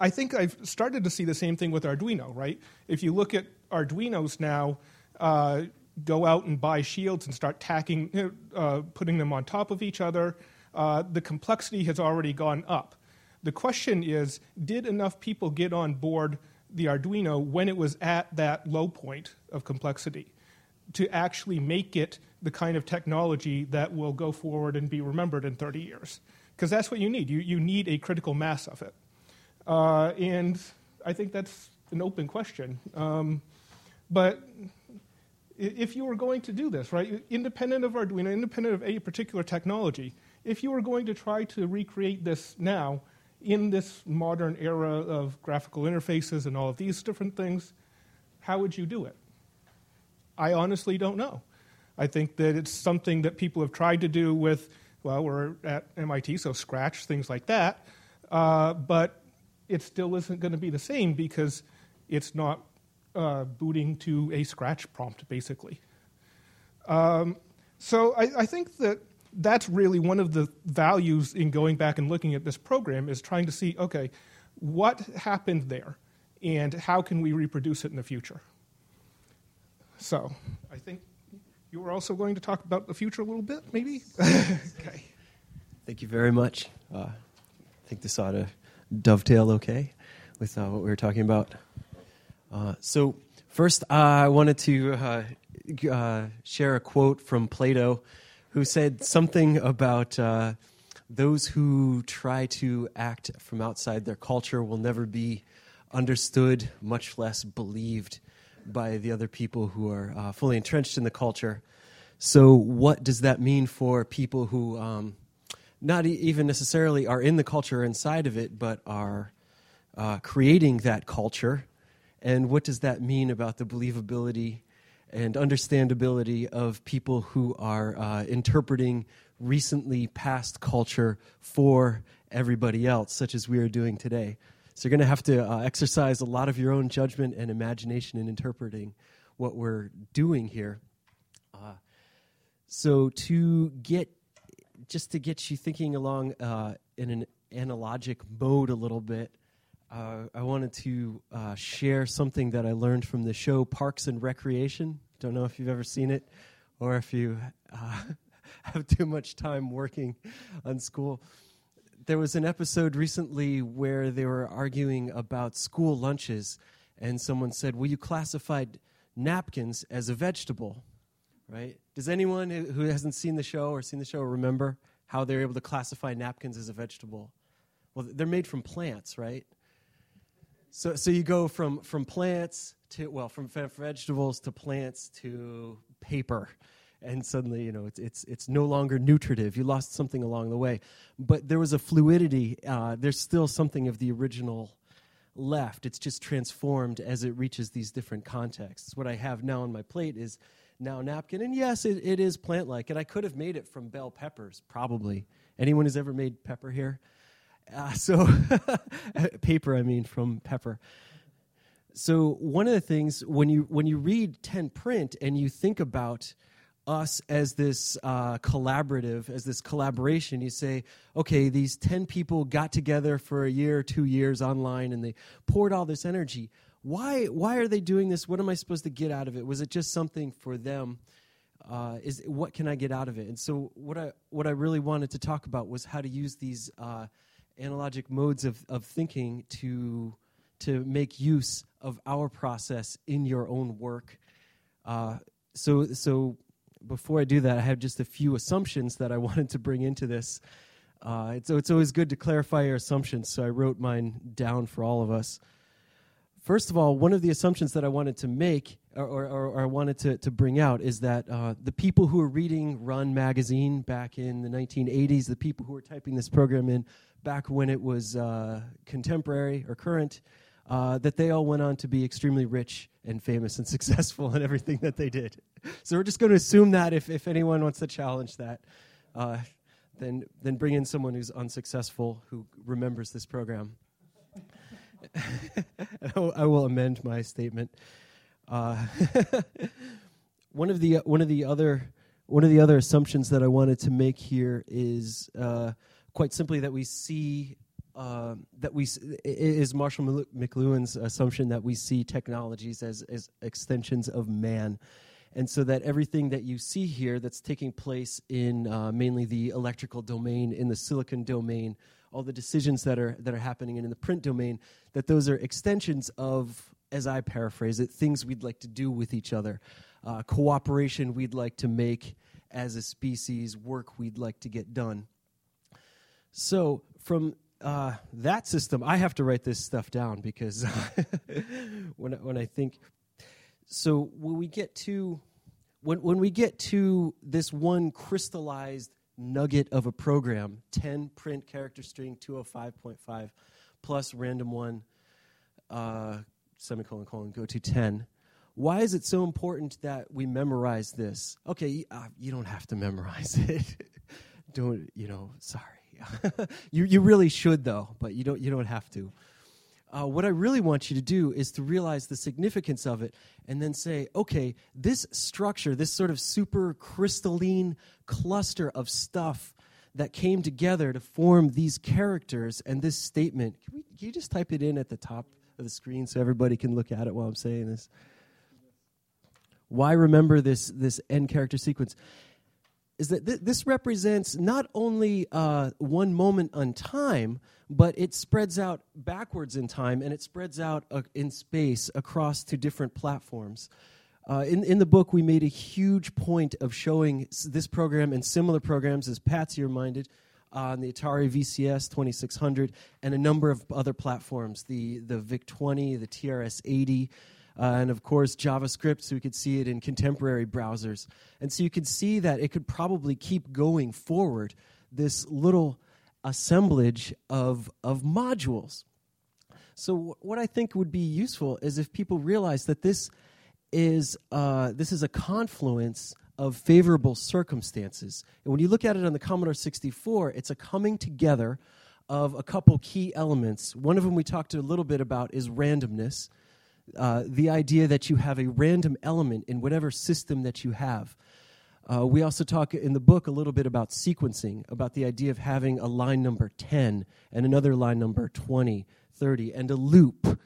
I think I've started to see the same thing with Arduino, right? If you look at Arduinos now, uh, go out and buy shields and start tacking, uh, putting them on top of each other, uh, the complexity has already gone up. The question is did enough people get on board the Arduino when it was at that low point of complexity to actually make it the kind of technology that will go forward and be remembered in 30 years? Because that's what you need. You, you need a critical mass of it. Uh, and I think that's an open question. Um, but if you were going to do this, right, independent of Arduino, independent of any particular technology, if you were going to try to recreate this now in this modern era of graphical interfaces and all of these different things, how would you do it? I honestly don't know. I think that it's something that people have tried to do with, well, we're at MIT, so Scratch, things like that. Uh, but it still isn't going to be the same because it's not uh, booting to a scratch prompt, basically. Um, so I, I, think that that's really one of the values in going back and looking at this program is trying to see, okay, what happened there, and how can we reproduce it in the future. So I think you were also going to talk about the future a little bit, maybe. okay. Thank you very much. Uh, I think this ought to dovetail okay with uh, what we were talking about. Uh, so, first, I wanted to uh, uh, share a quote from Plato who said something about uh, those who try to act from outside their culture will never be understood, much less believed by the other people who are fully entrenched in the culture. So, what does that mean for people who um, not even necessarily are in the culture or inside of it, but are uh, creating that culture. And what does that mean about the believability and understandability of people who are uh, interpreting recently past culture for everybody else, such as we are doing today? So you're going to have to uh, exercise a lot of your own judgment and imagination in interpreting what we're doing here. Uh, so to get just to get you thinking along uh, in an analogic mode a little bit, uh, I wanted to uh, share something that I learned from the show Parks and Recreation. Don't know if you've ever seen it or if you uh, have too much time working on school. There was an episode recently where they were arguing about school lunches, and someone said, Well, you classified napkins as a vegetable right? Does anyone who hasn't seen the show or seen the show remember how they're able to classify napkins as a vegetable? Well, they're made from plants, right? So, so you go from, from plants to, well, from vegetables to plants to paper. And suddenly, you know, it's, it's, it's no longer nutritive. You lost something along the way. But there was a fluidity. Uh, there's still something of the original left. It's just transformed as it reaches these different contexts. What I have now on my plate is now napkin. And yes, it, it is plant like. And I could have made it from bell peppers, probably. Anyone who's ever made pepper here? Uh, so, paper, I mean, from Pepper. So one of the things when you when you read Ten Print and you think about us as this uh, collaborative, as this collaboration, you say, okay, these ten people got together for a year, two years online, and they poured all this energy. Why why are they doing this? What am I supposed to get out of it? Was it just something for them? Uh, is what can I get out of it? And so what I what I really wanted to talk about was how to use these uh, analogic modes of, of thinking to to make use of our process in your own work. Uh, so, so before I do that, I have just a few assumptions that I wanted to bring into this. Uh, it's, it's always good to clarify your assumptions, so I wrote mine down for all of us. First of all, one of the assumptions that I wanted to make or, or, or I wanted to, to bring out is that uh, the people who were reading Run magazine back in the 1980s, the people who were typing this program in back when it was uh, contemporary or current, uh, that they all went on to be extremely rich and famous and successful in everything that they did. So we're just going to assume that if, if anyone wants to challenge that, uh, then, then bring in someone who's unsuccessful who remembers this program. I will amend my statement. Uh, one of the one of the other one of the other assumptions that I wanted to make here is uh, quite simply that we see uh, that we is Marshall McLuhan's assumption that we see technologies as as extensions of man, and so that everything that you see here that's taking place in uh, mainly the electrical domain, in the silicon domain, all the decisions that are that are happening and in the print domain, that those are extensions of, as I paraphrase it, things we'd like to do with each other, uh, cooperation we'd like to make as a species, work we'd like to get done. So from uh, that system, I have to write this stuff down because when when I think, so when we get to when when we get to this one crystallized nugget of a program, ten print character string two hundred five point five plus random one uh, semicolon colon go to ten. Why is it so important that we memorize this? Okay, uh, you don't have to memorize it. don't you know? Sorry you, you really should, though, but you don't, you don't have to. Uh, what I really want you to do is to realize the significance of it and then say, okay, this structure, this sort of super crystalline cluster of stuff that came together to form these characters and this statement, can, we, can you just type it in at the top of the screen so everybody can look at it while I'm saying this? Why remember this, this end character sequence? Is that th- this represents not only uh, one moment on time, but it spreads out backwards in time and it spreads out uh, in space across to different platforms. Uh, in, in the book, we made a huge point of showing this program and similar programs, as Patsy reminded, on the Atari VCS 2600 and a number of other platforms the, the VIC 20, the TRS 80 uh, and of course JavaScript, so we could see it in contemporary browsers. And so you could see that it could probably keep going forward, this little assemblage of, of modules. So, w- what I think would be useful is if people realize that this is, uh, this is a confluence of favorable circumstances. And when you look at it on the Commodore 64, it's a coming together of a couple key elements. One of them we talked a little bit about is randomness. Uh, the idea that you have a random element in whatever system that you have. Uh, we also talk in the book a little bit about sequencing, about the idea of having a line number 10 and another line number 20, 30, and a loop. All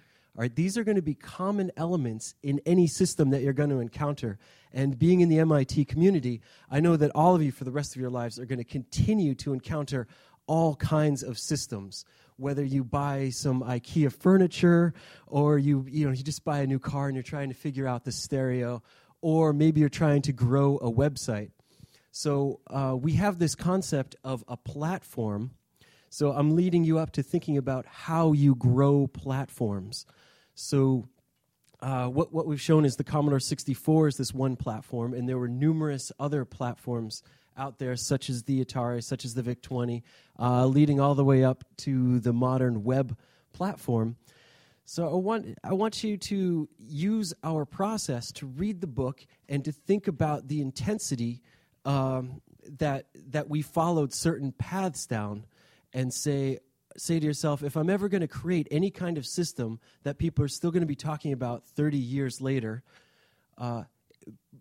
right, these are going to be common elements in any system that you're going to encounter. And being in the MIT community, I know that all of you for the rest of your lives are going to continue to encounter all kinds of systems whether you buy some IKEA furniture or you, you, know, you just buy a new car and you're trying to figure out the stereo, or maybe you're trying to grow a website. So uh, we have this concept of a platform. So I'm leading you up to thinking about how you grow platforms. So uh, what, what we've shown is the Commodore 64 is this one platform, and there were numerous other platforms out there, such as the Atari, such as the VIC 20, uh, leading all the way up to the modern web platform. So I want, I want you to use our process to read the book and to think about the intensity um, that, that we followed certain paths down and say, say to yourself, if I'm ever going to create any kind of system that people are still going to be talking about 30 years later, uh,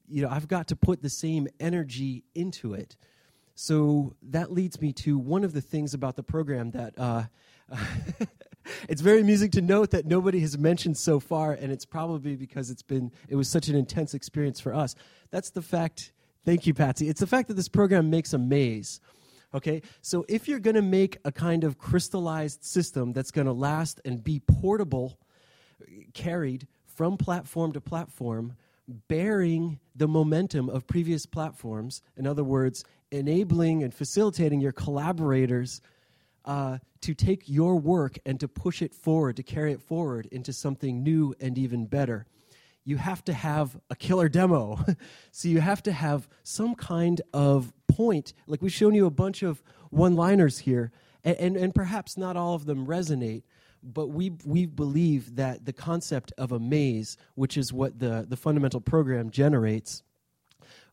you know, I've got to put the same energy into it. So that leads me to one of the things about the program that uh, it's very amusing to note that nobody has mentioned so far, and it's probably because it's been it was such an intense experience for us. That's the fact. Thank you, Patsy. It's the fact that this program makes a maze. Okay, so if you're going to make a kind of crystallized system that's going to last and be portable, carried from platform to platform, bearing the momentum of previous platforms, in other words, enabling and facilitating your collaborators uh, to take your work and to push it forward, to carry it forward into something new and even better. You have to have a killer demo. so you have to have some kind of point. Like we've shown you a bunch of one liners here, and, and, and perhaps not all of them resonate, but we we believe that the concept of a maze, which is what the the fundamental program generates,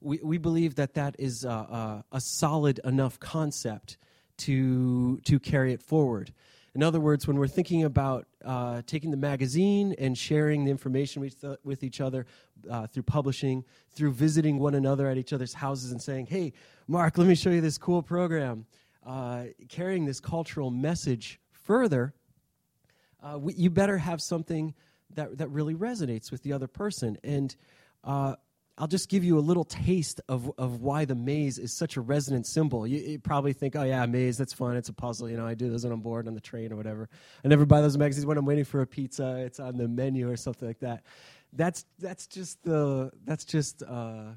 we we believe that that is a, solid enough concept to to carry it forward. In other words, when we're thinking about uh, taking the magazine and sharing the information with, with each other uh, through publishing, through visiting one another at each other's houses and saying, hey, Mark, let me show you this cool program, uh, carrying this cultural message further, uh, we, you better have something that, that really resonates with the other person. And uh, I'll just give you a little taste of, of why the maze is such a resonant symbol. You, you, probably think, oh, yeah, maze, that's fun. It's a puzzle. You know, I do those when I'm bored on the train or whatever. I never buy those magazines when I'm waiting for a pizza. It's on the menu or something like that. That's, that's just the, that's just, uh,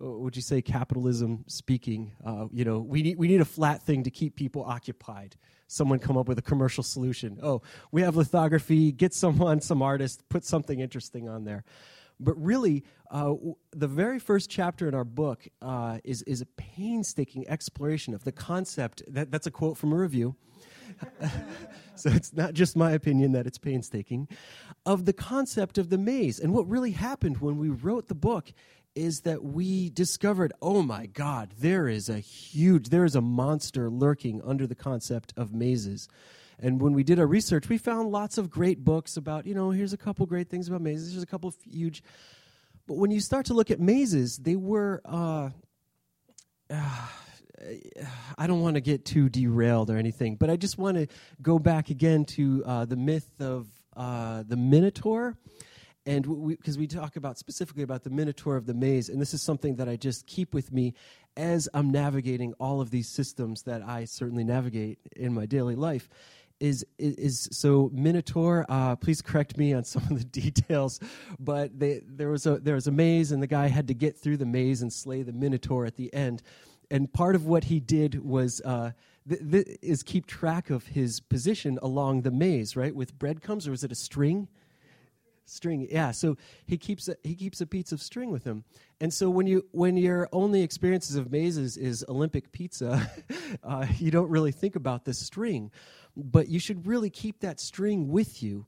would you say capitalism speaking? Uh, you know, we need, we need a flat thing to keep people occupied someone come up with a commercial solution. Oh, we have lithography, get someone, some artist, put something interesting on there. But really, uh, the very first chapter in our book uh, is, is a painstaking exploration of the concept. That, that's a quote from a review. so it's not just my opinion that it's painstaking of the concept of the maze and what really happened when we wrote the book is that we discovered oh my God, there is a huge, there is a monster lurking under the concept of mazes. And when we did our research, we found lots of great books about, you know, here's a couple great things about mazes, here's a couple huge. But when you start to look at mazes, they were. Uh, uh, I don't want to get too derailed or anything, but I just want to go back again to uh, the myth of uh, the Minotaur and because we, we, talk about specifically about the minotaur of the maze and this is something that i just keep with me as i'm navigating all of these systems that i certainly navigate in my daily life is is, so minotaur uh, please correct me on some of the details but they, there was a there was a maze and the guy had to get through the maze and slay the minotaur at the end. And part of what he did was uh, th- th- is keep track of his position along the maze right? With breadcrumbs or was it a string string. Yeah so he keeps a, he keeps a piece of string with him. And so when you when your only experiences of mazes is olympic pizza uh, you don't really think about the string. But you should really keep that string with you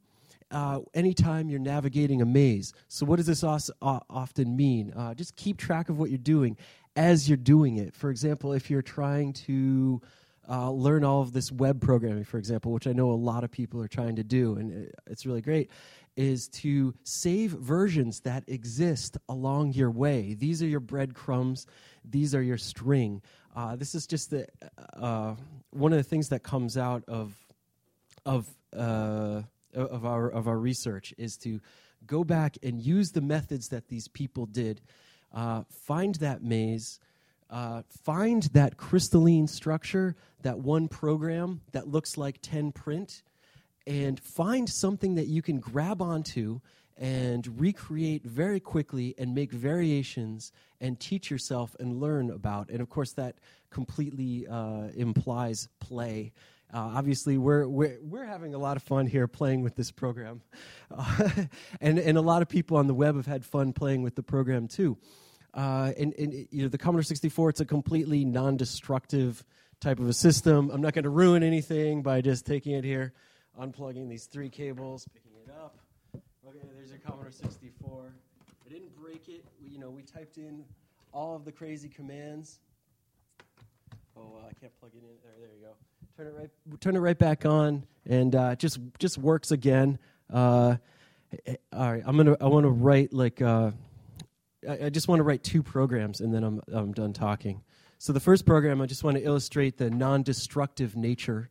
uh, anytime you're navigating a maze. So what does this os- often mean? Uh, just keep track of what you're doing as you're doing it. For example if you're trying to uh, learn all of this web programming, for example, which I know a lot of people are trying to do, and it's really great, is to save versions that exist along your way. These are your breadcrumbs, these are your string. Uh, this is just the, uh, one of the things that comes out of, of, uh, of, our, of our research is to go back and use the methods that these people did, uh, find that maze uh, find that crystalline structure, that one program that looks like 10 print, and find something that you can grab onto and recreate very quickly and make variations and teach yourself and learn about. And of course, that completely uh, implies play. Uh, obviously, we're, we're, we're having a lot of fun here playing with this program. Uh, and, and a lot of people on the web have had fun playing with the program too. Uh, and, and you know, the Commodore 64, it's a completely non-destructive type of a system. I'm not going to ruin anything by just taking it here, unplugging these three cables, picking it up. Okay, there's your Commodore 64. I didn't break it. We, you know, we typed in all of the crazy commands. Oh, well, I can't plug it in. There, there you go. Turn it right, turn it right back on, and uh, just just works again. Uh, all right, I'm gonna. I want to write like. Uh, I, I just want to write two programs, and then I'm I'm done talking. So the first program, I just want to illustrate the non-destructive nature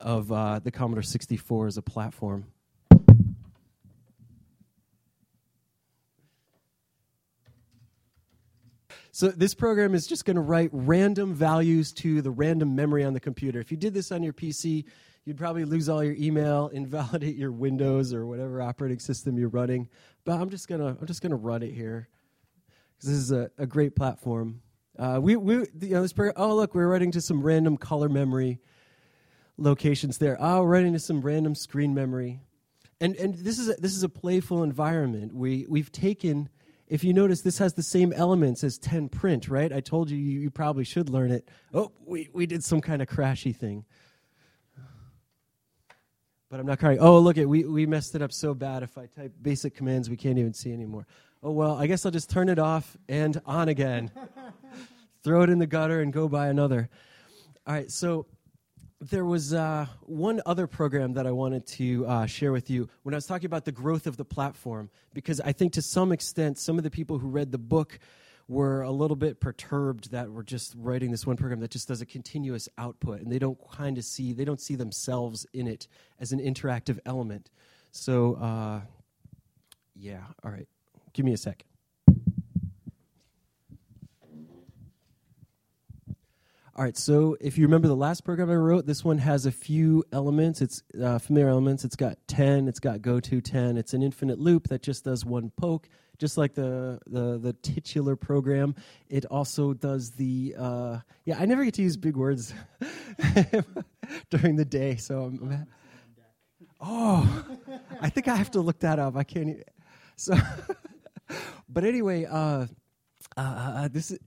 of uh, the Commodore 64 as a platform. So this program is just going to write random values to the random memory on the computer. If you did this on your PC, you'd probably lose all your email, invalidate your Windows or whatever operating system you're running. But I'm just gonna I'm just gonna run it here because this is a, a great platform. Uh, we we you know this program, oh look we're writing to some random color memory locations there. Oh, we're some random screen memory, and and this is a, this is a playful environment. We we've taken if you notice, this has the same elements as 10 print, right? I told you, you, you probably should learn it. Oh, we, we did some kind of crashy thing. But I'm not crying. Oh, look it, we, we messed it up so bad. If I type basic commands, we can't even see anymore. Oh, well, I guess I'll just turn it off and on again. Throw it in the gutter and go buy another. All right, so there was uh, one other program that I wanted to uh, share with you when I was talking about the growth of the platform, because I think to some extent, some of the people who read the book were a little bit perturbed that we're just writing this one program that just does a continuous output, and they don't kind of see they don't see themselves in it as an interactive element. So, uh, yeah, all right, give me a second. All right, so if you remember the last program I wrote, this one has a few elements. It's uh, familiar elements. It's got 10, it's got go to 10. It's an infinite loop that just does one poke, just like the, the, the titular program. It also does the, uh, yeah, I never get to use big words during the day, so I'm, I'm oh, I think I have to look that up. I can't even, so, but anyway, uh, uh, uh this is,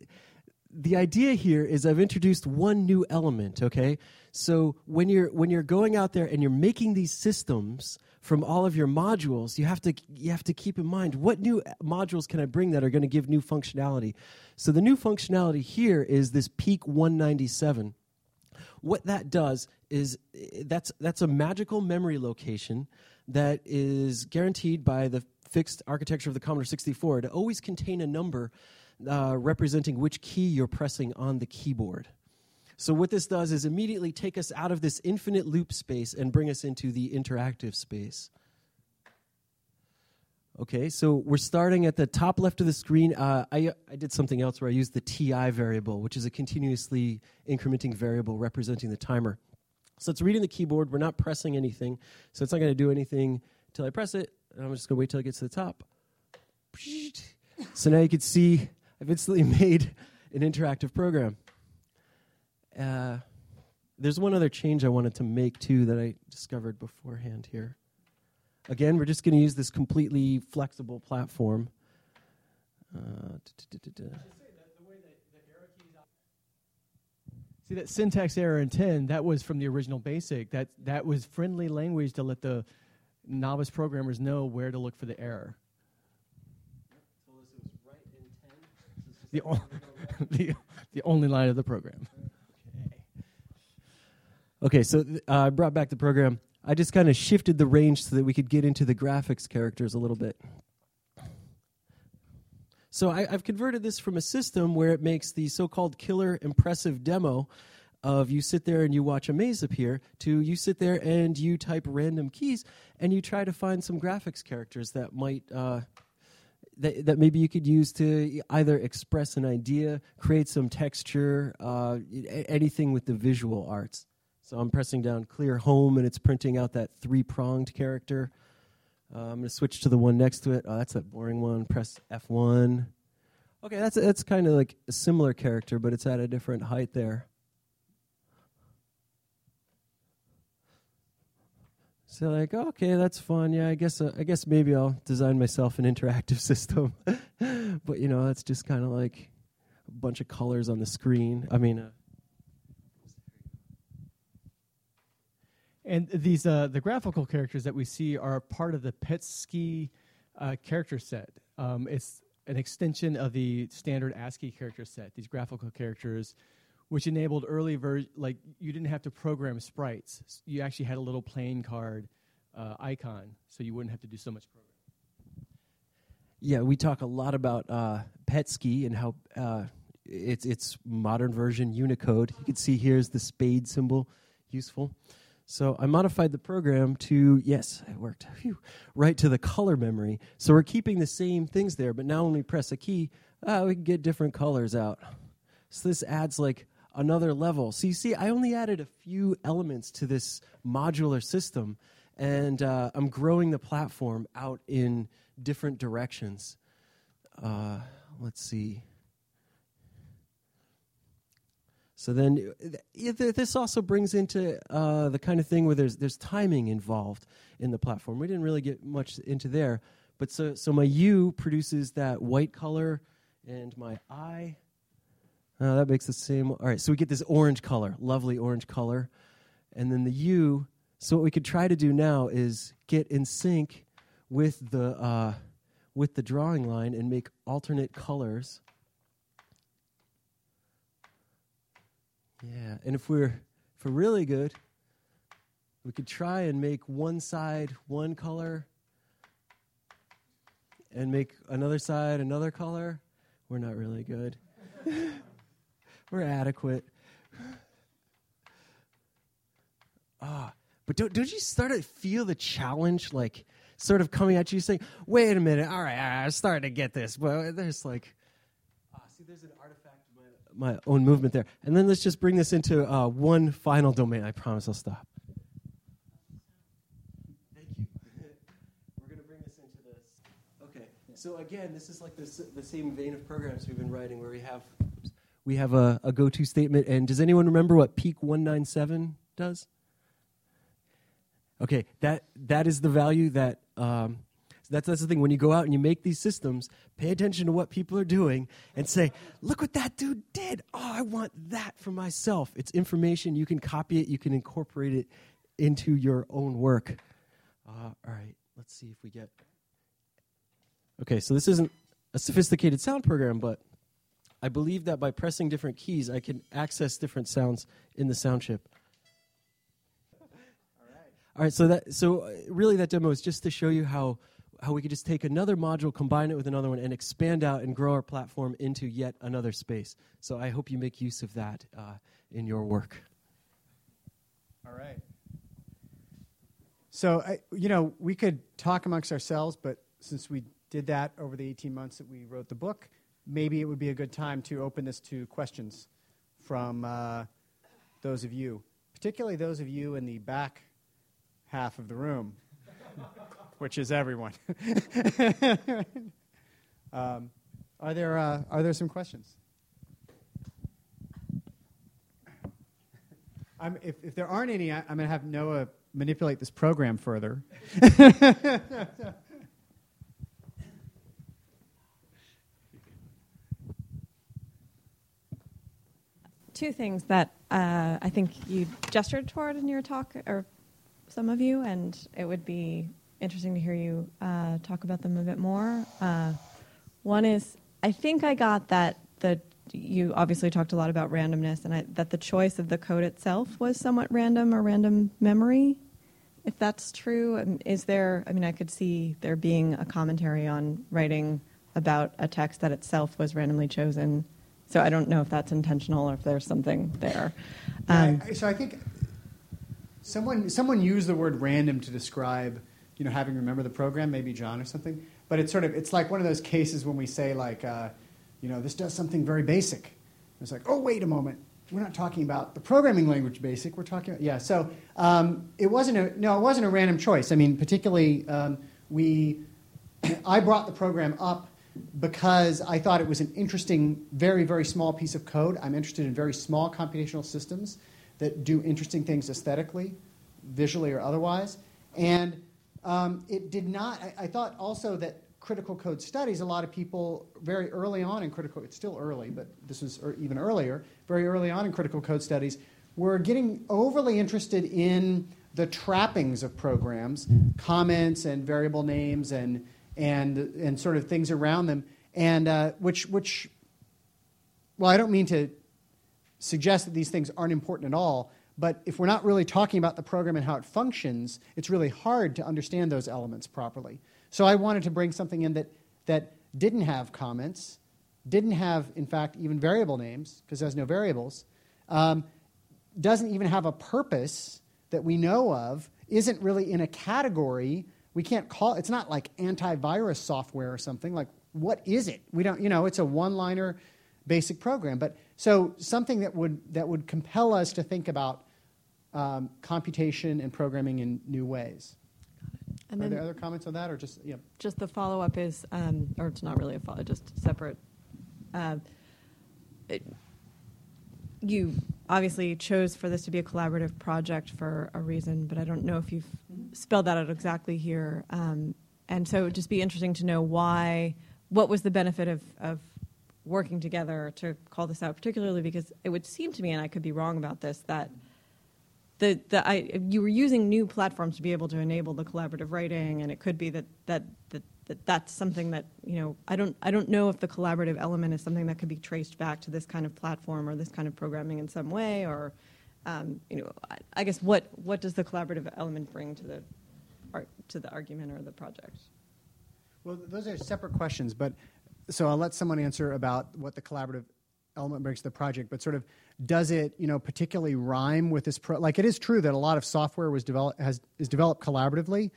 the idea here is I've introduced one new element, okay? So when you're when you're going out there and you're making these systems from all of your modules, you have to you have to keep in mind what new modules can I bring that are going to give new functionality. So the new functionality here is this PEEK 197. What that does is that's that's a magical memory location that is guaranteed by the fixed architecture of the Commodore 64 to always contain a number uh, representing which key you're pressing on the keyboard. So, what this does is immediately take us out of this infinite loop space and bring us into the interactive space. Okay, so we're starting at the top left of the screen. Uh, I, I did something else where I used the TI variable, which is a continuously incrementing variable representing the timer. So it's reading the keyboard. We're not pressing anything, so it's not going to do anything until I press it. And I'm just going to wait till it gets to the top. So now you can see I've instantly made an interactive program. Uh, there's one other change I wanted to make too that I discovered beforehand here. Again, we're just going to use this completely flexible platform. Uh, See that syntax error in 10, that was from the original BASIC. That, that was friendly language to let the novice programmers know where to look for the error. The, o- the, the only line of the program. Okay, so uh, I brought back the program. I just kind of shifted the range so that we could get into the graphics characters a little bit. So I, have converted this from a system where it makes the so-called killer impressive demo of you sit there and you watch a maze appear to you sit there and you type random keys and you try to find some graphics characters that might uh, that, that maybe you could use to either express an idea, create some texture, uh, anything with the visual arts. So I'm pressing down clear home and it's printing out that three pronged character. Uh, I'm going to switch to the one next to it. Oh, that's that boring one. Press F1. Okay, that's that's kind of like a similar character, but it's at a different height there. So like, okay, that's fun. Yeah, I guess uh, I guess maybe I'll design myself an interactive system. but you know, that's just kind of like a bunch of colors on the screen. I mean. Uh, and these uh, the graphical characters that we see are part of the PETSCII uh, character set. Um, it's an extension of the standard ASCII character set. These graphical characters which enabled early ver- like you didn't have to program sprites. You actually had a little playing card uh, icon, so you wouldn't have to do so much programming. Yeah, we talk a lot about uh, PETSCII and how uh, it's it's modern version Unicode. You can see here's the spade symbol, useful. So I modified the program to yes, it worked. Right to the color memory. So we're keeping the same things there, but now when we press a key, uh, we can get different colors out. So this adds like another level. So you see, I only added a few elements to this modular system, and uh, I'm growing the platform out in different directions. Uh, let's see. So then, this also brings into uh, the kind of thing where there's there's timing involved in the platform. We didn't really get much into there, but so so my U produces that white color, and my I. Uh, that makes the same. All right, so we get this orange color, lovely orange color, and then the U. So what we could try to do now is get in sync with the uh, with the drawing line and make alternate colors. Yeah, and if we're if we're really good, we could try and make one side one color and make another side another color. We're not really good. we're adequate. Ah, but don't don't you start to feel the challenge like sort of coming at you saying, "Wait a minute, all right, all right I'm starting to get this." But there's like, ah, see, there's an artifact of my, my own movement there, and then let's just bring this into uh, one final domain. I promise I'll stop. Thank you. We're to bring this into this. Okay. So again, this is like this, the same vein of programs we've been writing, where we have we have a, a go-to statement. And does anyone remember what PEEK 197 does? Okay, that that is the value that um, that's that's the thing. When you go out and you make these systems, pay attention to what people are doing and say, "Look what that dude did! Oh, I want that for myself." It's information you can copy it, you can incorporate it into your own work. Uh, all right, let's see if we get. Okay, so this isn't a sophisticated sound program, but I believe that by pressing different keys, I can access different sounds in the sound chip. All right, so that so uh, really that demo is just to show you how how we could just take another module, combine it with another one, and expand out and grow our platform into yet another space. So I hope you make use of that uh, in your work. All right. So I, you know, we could talk amongst ourselves, but since we did that over the 18 months that we wrote the book, maybe it would be a good time to open this to questions from uh, those of you, particularly those of you in the back half of the room, which is everyone. um, are, there, uh, are there some questions? I'm, if, if there aren't any, I, am going to have Noah manipulate this program further. Two things that uh, I think you gestured toward in your talk, or some of you, and it would be interesting to hear you uh, talk about them a bit more. Uh, one is, I think I got that the you obviously talked a lot about randomness, and I, that the choice of the code itself was somewhat random or random memory. If that's true, is there? I mean, I could see there being a commentary on writing about a text that itself was randomly chosen. So I don't know if that's intentional or if there's something there. Um, yeah, so I think Someone, someone used the word random to describe, you know, having remember the program, maybe John or something. But it's sort of, it's like one of those cases when we say like, uh, you know, this does something very basic. It's like, oh, wait a moment. We're not talking about the programming language basic. We're talking about, yeah. So um, it wasn't a, no, it wasn't a random choice. I mean, particularly um, we, I brought the program up because I thought it was an interesting, very, very small piece of code. I'm interested in very small computational systems that do interesting things aesthetically, visually, or otherwise. And um, it did not, I, I, thought also that critical code studies, a lot of people very early on in critical, it's still early, but this was er, even earlier, very early on in critical code studies, were getting overly interested in the trappings of programs, comments and variable names and, and, and sort of things around them, and uh, which, which, well, I don't mean to suggest that these things aren't important at all. But if we're not really talking about the program and how it functions, it's really hard to understand those elements properly. So I wanted to bring something in that, that didn't have comments, didn't have, in fact, even variable names, because there's no variables, um, doesn't even have a purpose that we know of, isn't really in a category. We can't call it's not like antivirus software or something. Like, what is it? We don't, you know, it's a one liner basic program. But so something that would, that would compel us to think about um, computation and programming in new ways. And Are then there other comments on that, or just yeah? just the follow up is, um, or it's not really a follow, up, just separate. Uh, it, you obviously chose for this to be a collaborative project for a reason, but I don't know if you've spelled that out exactly here. Um, and so it would just be interesting to know why, what was the benefit of, of working together to call this out, particularly because it would seem to me, and I could be wrong about this, that the, the I, you were using new platforms to be able to enable the collaborative writing, and it could be that, that, that, that that's something that you know I don't I don't know if the collaborative element is something that could be traced back to this kind of platform or this kind of programming in some way, or um, you know I, guess what what does the collaborative element bring to the to the argument or the project? Well, those are separate questions, but so I'll let someone answer about what the collaborative element brings to the project. But sort of, does it, you know, particularly rhyme with this? Pro- like, it is true that a lot of software was developed has is developed collaboratively.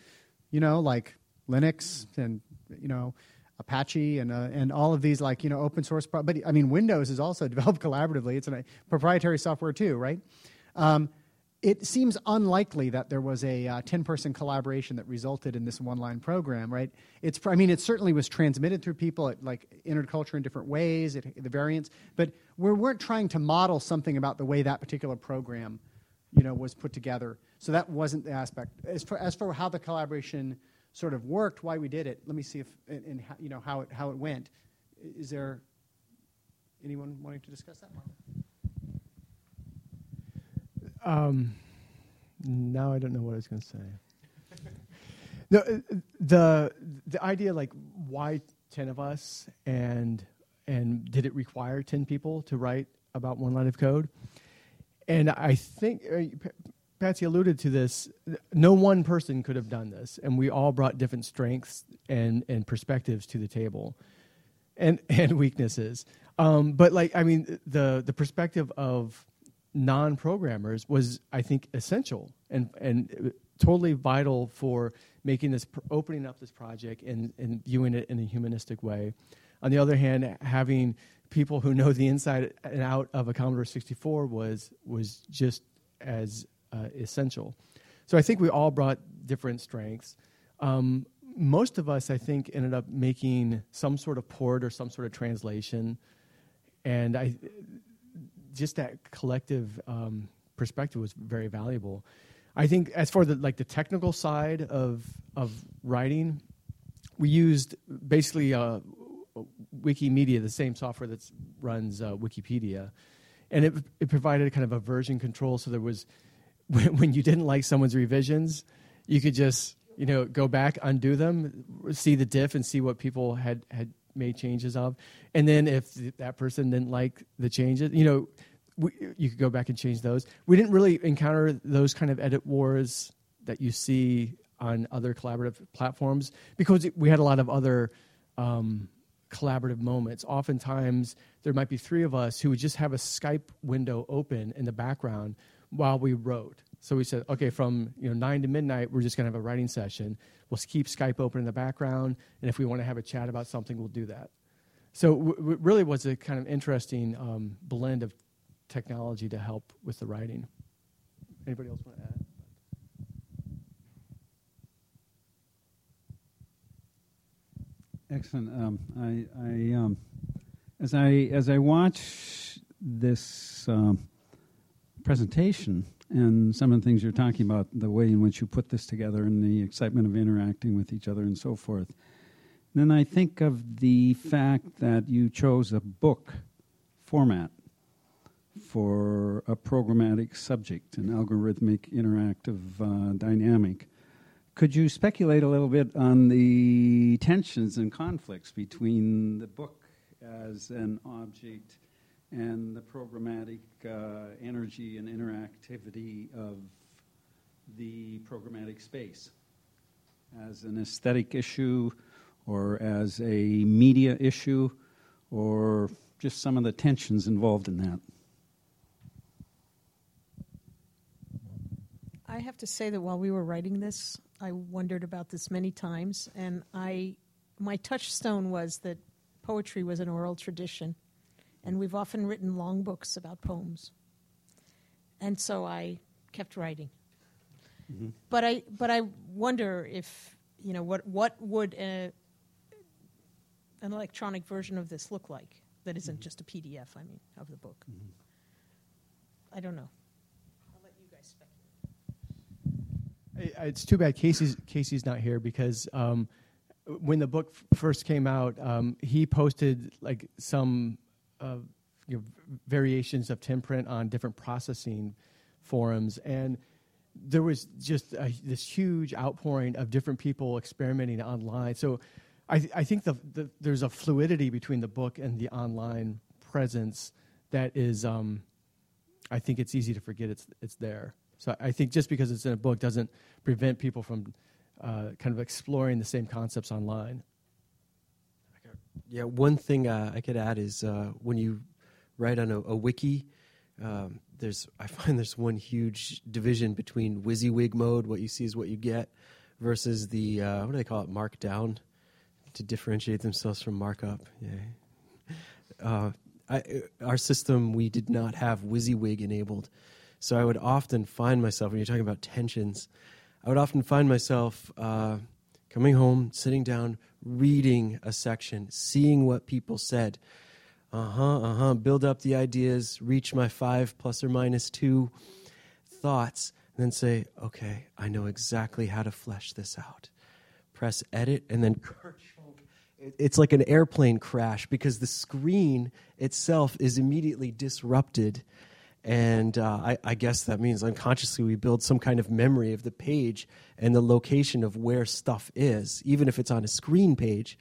You know, like Linux and you know Apache and uh, and all of these like you know open source. Pro- but I mean, Windows is also developed collaboratively. It's a proprietary software too, right? Um, it seems unlikely that there was a uh, 10 person collaboration that resulted in this one line program right? It's i mean it certainly was transmitted through people it like entered culture in different ways it, the variants but we weren't trying to model something about the way that particular program you know was put together. So that wasn't the aspect. As for, as for how the collaboration sort of worked why we did it let me see if and, you know how it how it went. Is there anyone wanting to discuss that Um, now I don't know what I was going to say. the, the the idea like why ten of us and and did it require ten people to write about one line of code? And I think uh, Patsy alluded to this. No one person could have done this, and we all brought different strengths and and perspectives to the table, and and weaknesses. Um, but like I mean, the the perspective of non-programmers was, I think, essential and and totally vital for making this opening up this project and, and viewing it in a humanistic way. On the other hand, having people who know the inside and out of a Commodore 64 was was just as uh, essential. So I think we all brought different strengths. Um, most of us, I think, ended up making some sort of port or some sort of translation, and I just that collective um, perspective was very valuable. I think as for the like the technical side of of writing, we used basically uh, Wikimedia, the same software that runs uh, Wikipedia, and it it provided kind of a version control. So there was when, when you didn't like someone's revisions, you could just you know go back, undo them, see the diff, and see what people had had made changes of. And then if that person didn't like the changes, you know, we, you could go back and change those. We didn't really encounter those kind of edit wars that you see on other collaborative platforms because we had a lot of other um, collaborative moments. Oftentimes, there might be three of us who would just have a Skype window open in the background while we wrote. So we said, okay, from you know nine to midnight, we're just going to have a writing session. We'll keep Skype open in the background, and if we want to have a chat about something, we'll do that. So w- really was a kind of interesting um, blend of technology to help with the writing. Anybody else want to add? Excellent. Um, I, I um, as I as I watch this um, presentation, and some of the things you're talking about, the way in which you put this together and the excitement of interacting with each other and so forth. Then I think of the fact that you chose a book format for a programmatic subject, an algorithmic, interactive uh, dynamic. Could you speculate a little bit on the tensions and conflicts between the book as an object and the programmatic uh, energy and interactivity of the programmatic space as an aesthetic issue or as a media issue or just some of the tensions involved in that. I have to say that while we were writing this, I wondered about this many times, and I, my touchstone was that poetry was an oral tradition, and we've often written long books about poems, and so I kept writing. Mm-hmm. But I, but I wonder if you know what what would a, an electronic version of this look like that isn't mm-hmm. just a PDF. I mean, of the book. Mm-hmm. I don't know. It's too bad Casey's Casey's not here because um, when the book f- first came out, um, he posted like some you know, variations of 10 print on different processing forums, and there was just a, this huge outpouring of different people experimenting online. So, I, th- I think the, the, there's a fluidity between the book and the online presence that is. Um, I think it's easy to forget it's it's there. So I think just because it's in a book doesn't prevent people from uh, kind of exploring the same concepts online. Yeah, one thing uh, I could add is uh, when you write on a, a wiki, um, there's I find there's one huge division between WYSIWYG mode, what you see is what you get, versus the uh, what do they call it, Markdown, to differentiate themselves from markup. Yeah. Uh, I, our system, we did not have WYSIWYG enabled. So I would often find myself, when you're talking about tensions, I would often find myself uh, coming home, sitting down, reading a section, seeing what people said. Uh huh, uh huh. Build up the ideas, reach my five plus or minus two thoughts, and then say, okay, I know exactly how to flesh this out. Press edit, and then it's like an airplane crash because the screen itself is immediately disrupted and uh, I, I, guess that means unconsciously we build some kind of memory of the page and the location of where stuff is, even if it's on a screen page.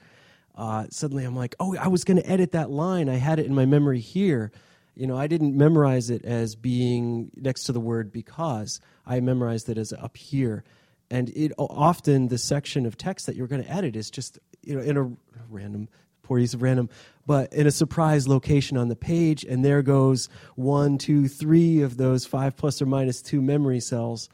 Uh, suddenly I'm like, oh, I was going to edit that line. I had it in my memory here. You know, I didn't memorize it as being next to the word because. I memorized it as up here. And it often the section of text that you're going to edit is just you know in a random use of random, but in a surprise location on the page, and there goes one, two, three of those five plus or minus two memory cells.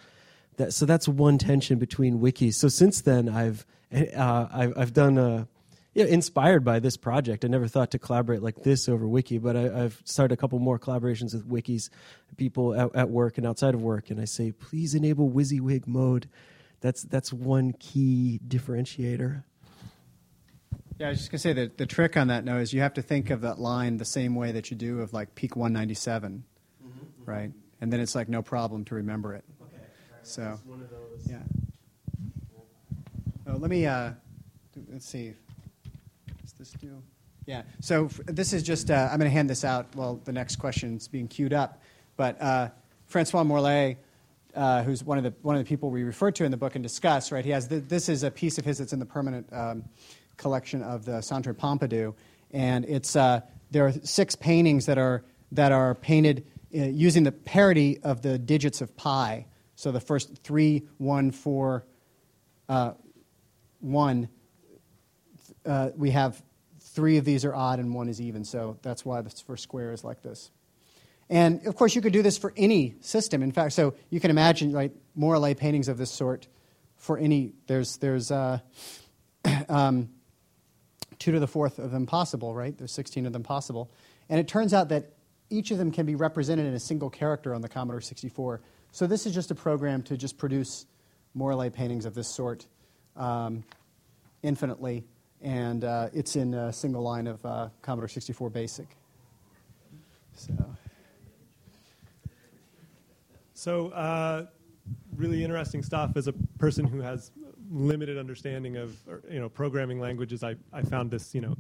That, so that's one tension between wikis. So since then, I've uh, I've, I've, done a yeah, inspired by this project. I never thought to collaborate like this over wiki, but I, have started a couple more collaborations with wikis, people at, at, work and outside of work, and I say, please enable WYSIWYG mode. That's that's one key differentiator. Yeah, I was just gonna say that the trick on that note is you have to think of that line the same way that you do of like PEEK 197, mm-hmm, right? And then it's like no problem to remember it. Okay. Right. So yeah. Oh, let me uh, let's see. Does this do? Yeah. So f- this is just uh, I'm going to hand this out. Well, the next question's being queued up, but uh, Francois Morellet. Uh, who's one of the one of the people we refer to in the book and discuss? Right, he has the, this is a piece of his that's in the permanent um, collection of the Centre Pompidou, and it's uh, there are six paintings that are that are painted uh, using the parity of the digits of pi. So the first three, one, four, uh, one. Uh, we have three of these are odd and one is even. So that's why the first square is like this. And of course, you could do this for any system. In fact, so you can imagine like Morellet paintings of this sort for any. There's there's uh, um, two to the fourth of them possible, right? There's 16 of them possible. And it turns out that each of them can be represented in a single character on the Commodore 64. So this is just a program to just produce Morellet paintings of this sort um, infinitely, and uh, it's in a single line of uh, Commodore 64 BASIC. So, so uh, really interesting stuff as a person who has limited understanding of you know programming languages, I, I found this you know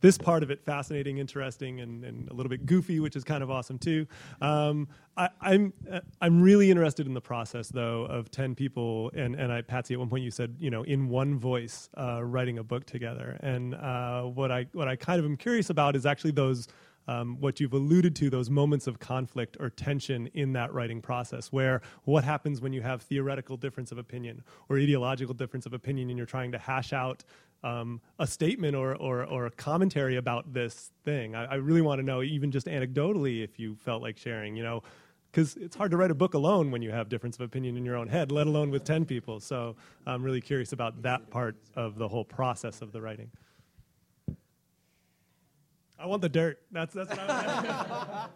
this part of it fascinating, interesting, and, and a little bit goofy, which is kind of awesome too. Um, I, am I'm, I'm really interested in the process though of ten people, and and I Patsy at one point you said you know in one voice uh, writing a book together, and uh, what I what I kind of am curious about is actually those um, what you've alluded to, those moments of conflict or tension in that writing process, where what happens when you have theoretical difference of opinion or ideological difference of opinion and you're trying to hash out um, a statement or, or, or, a commentary about this thing. I, I really want to know, even just anecdotally, if you felt like sharing, you know, because it's hard to write a book alone when you have difference of opinion in your own head, let alone with 10 people. So I'm really curious about that part of the whole process of the writing. I want the dirt. That's, that's what I want.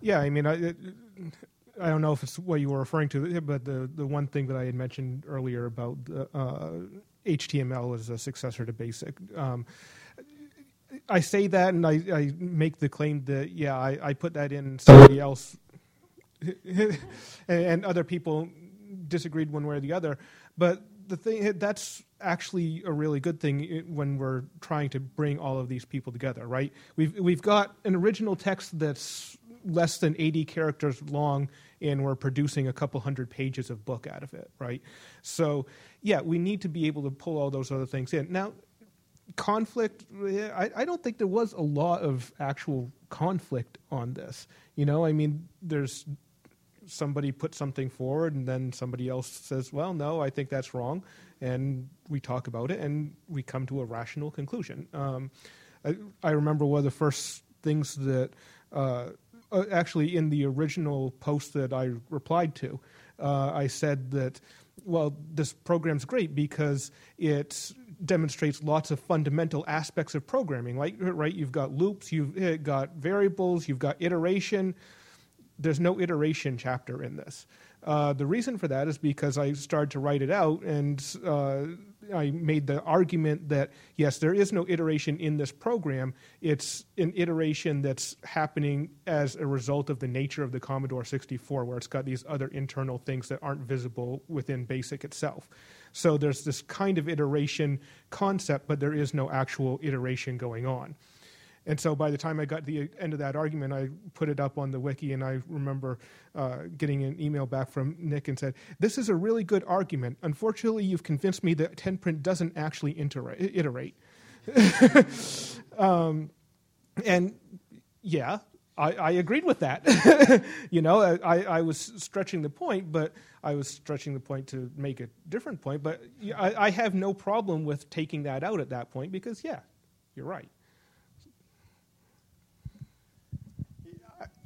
yeah, I mean, I, I don't know if it's what you were referring to, but the, the one thing that I had mentioned earlier about uh, HTML as a successor to BASIC. Um, I say that and I, I, make the claim that, yeah, I, I put that in, somebody else, and, and, other people disagreed one way or the other. But the thing, that's actually a really good thing when we're trying to bring all of these people together, right? We've, we've got an original text that's less than 80 characters long and we're producing a couple hundred pages of book out of it, right? So, yeah, we need to be able to pull all those other things in. Now, conflict, I, I don't think there was a lot of actual conflict on this. You know, I mean, there's somebody put something forward and then somebody else says, well, no, I think that's wrong. And we talk about it and we come to a rational conclusion. Um, I, I, remember one of the first things that uh, uh, actually in the original post that I replied to, uh, I said that, well, this program's great because it demonstrates lots of fundamental aspects of programming. Like, right, you've got loops, you've got variables, you've got iteration. There's no iteration chapter in this. Uh, the reason for that is because I started to write it out and uh, I made the argument that yes, there is no iteration in this program. It's an iteration that's happening as a result of the nature of the Commodore 64, where it's got these other internal things that aren't visible within BASIC itself. So there's this kind of iteration concept, but there is no actual iteration going on. And so by the time I got to the end of that argument, I put it up on the wiki, and I remember uh, getting an email back from Nick and said, "This is a really good argument. Unfortunately, you've convinced me that 10 print doesn't actually iterate." um, and yeah, I, I, agreed with that. you know, I, I, was stretching the point, but I was stretching the point to make a different point. But I, I have no problem with taking that out at that point because, yeah, you're right.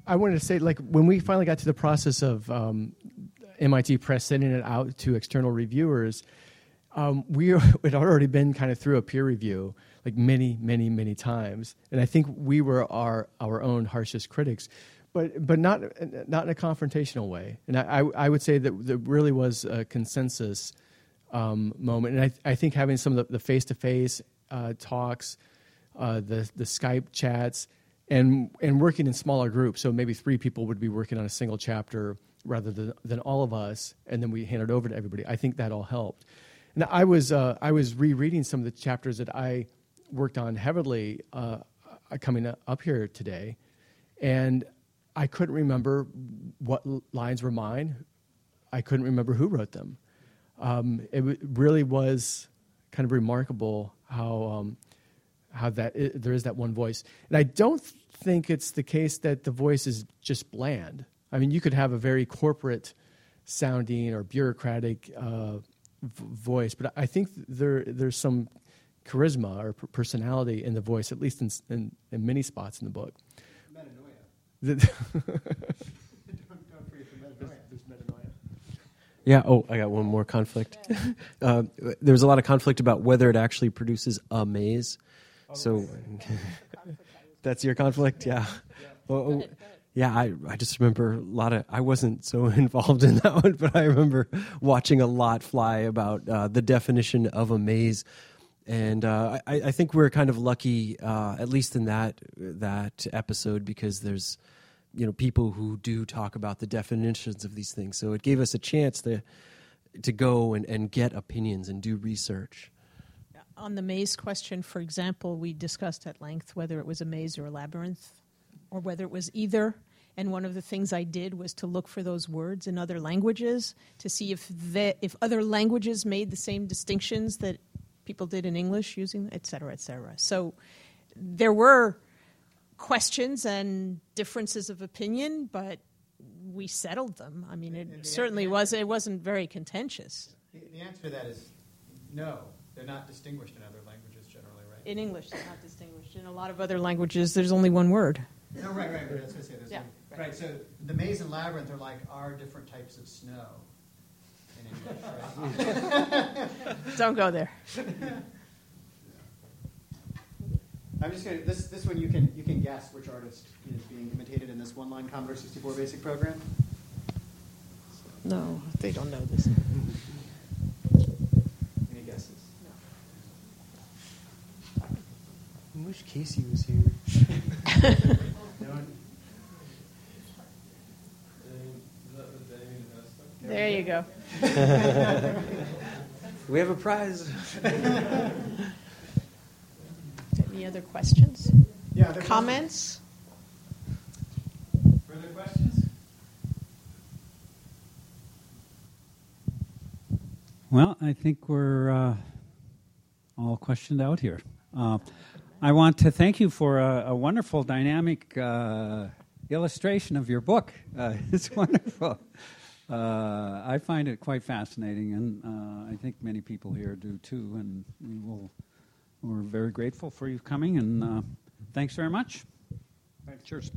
I wanted to say, like, when we finally got to the process of um, MIT Press sending it out to external reviewers, um, we had already been kind of through a peer review, like many, many, many times, and I think we were our our own harshest critics, but but not not in a confrontational way. And I I, would say that there really was a consensus um, moment, and I I think having some of the face to face talks, uh, the the Skype chats and and working in smaller groups. So maybe three people would be working on a single chapter rather than, than all of us, and then we hand it over to everybody. I think that all helped. And I was uh, I was rereading some of the chapters that I worked on heavily uh, coming up here today, and I couldn't remember what lines were mine. I couldn't remember who wrote them. Um, it w- really was kind of remarkable how um, how that is, there is that one voice. And I don't think it's the case that the voice is just bland. I mean, you could have a very corporate sounding or bureaucratic uh, v- voice, but I think there there's some charisma or p- personality in the voice, at least in, in, in many spots in the book. Metanoia. Yeah. Oh, I got one more conflict. uh, there was a lot of conflict about whether it actually produces a maze. So that's your conflict, yeah. Well, yeah, I, I just remember a lot of. I wasn't so involved in that one, but I remember watching a lot fly about uh, the definition of a maze, and uh, I, I, think we're kind of lucky, uh, at least in that that episode, because there's you know people who do talk about the definitions of these things. So it gave us a chance to to go and, and get opinions and do research on the maze question, for example, we discussed at length whether it was a maze or a labyrinth, or whether it was either. And one of the things I did was to look for those words in other languages to see if the, if other languages made the same distinctions that people did in English using et cetera, et cetera. So there were questions and differences of opinion, but we settled them. I mean, it certainly was. It wasn't very contentious. The, the answer to that is no. They're not distinguished in other languages generally, right? In English, they're not distinguished. In a lot of other languages, there's only one word. No, right, right. But I was going to say there's Yeah, right. right. So the maze and labyrinth are like our different types of snow in English, right? Don't go there. I'm just going to this this one you can you can guess which artist is being imitated in this one-line Commodore 64 basic program. No, they don't know this. Any guesses? I wish Casey was here. There you go. We have a prize. Any other questions? Yeah. other Comments? questions? Further questions? Well, I think we're uh, all questioned out here. Uh, I want to thank you for a, a wonderful, dynamic uh, illustration of your book. Uh, it's wonderful. Uh, I find it quite fascinating, and uh, I think many people here do too. And we will, we're very grateful for you coming, and uh, thanks very much. Cheers.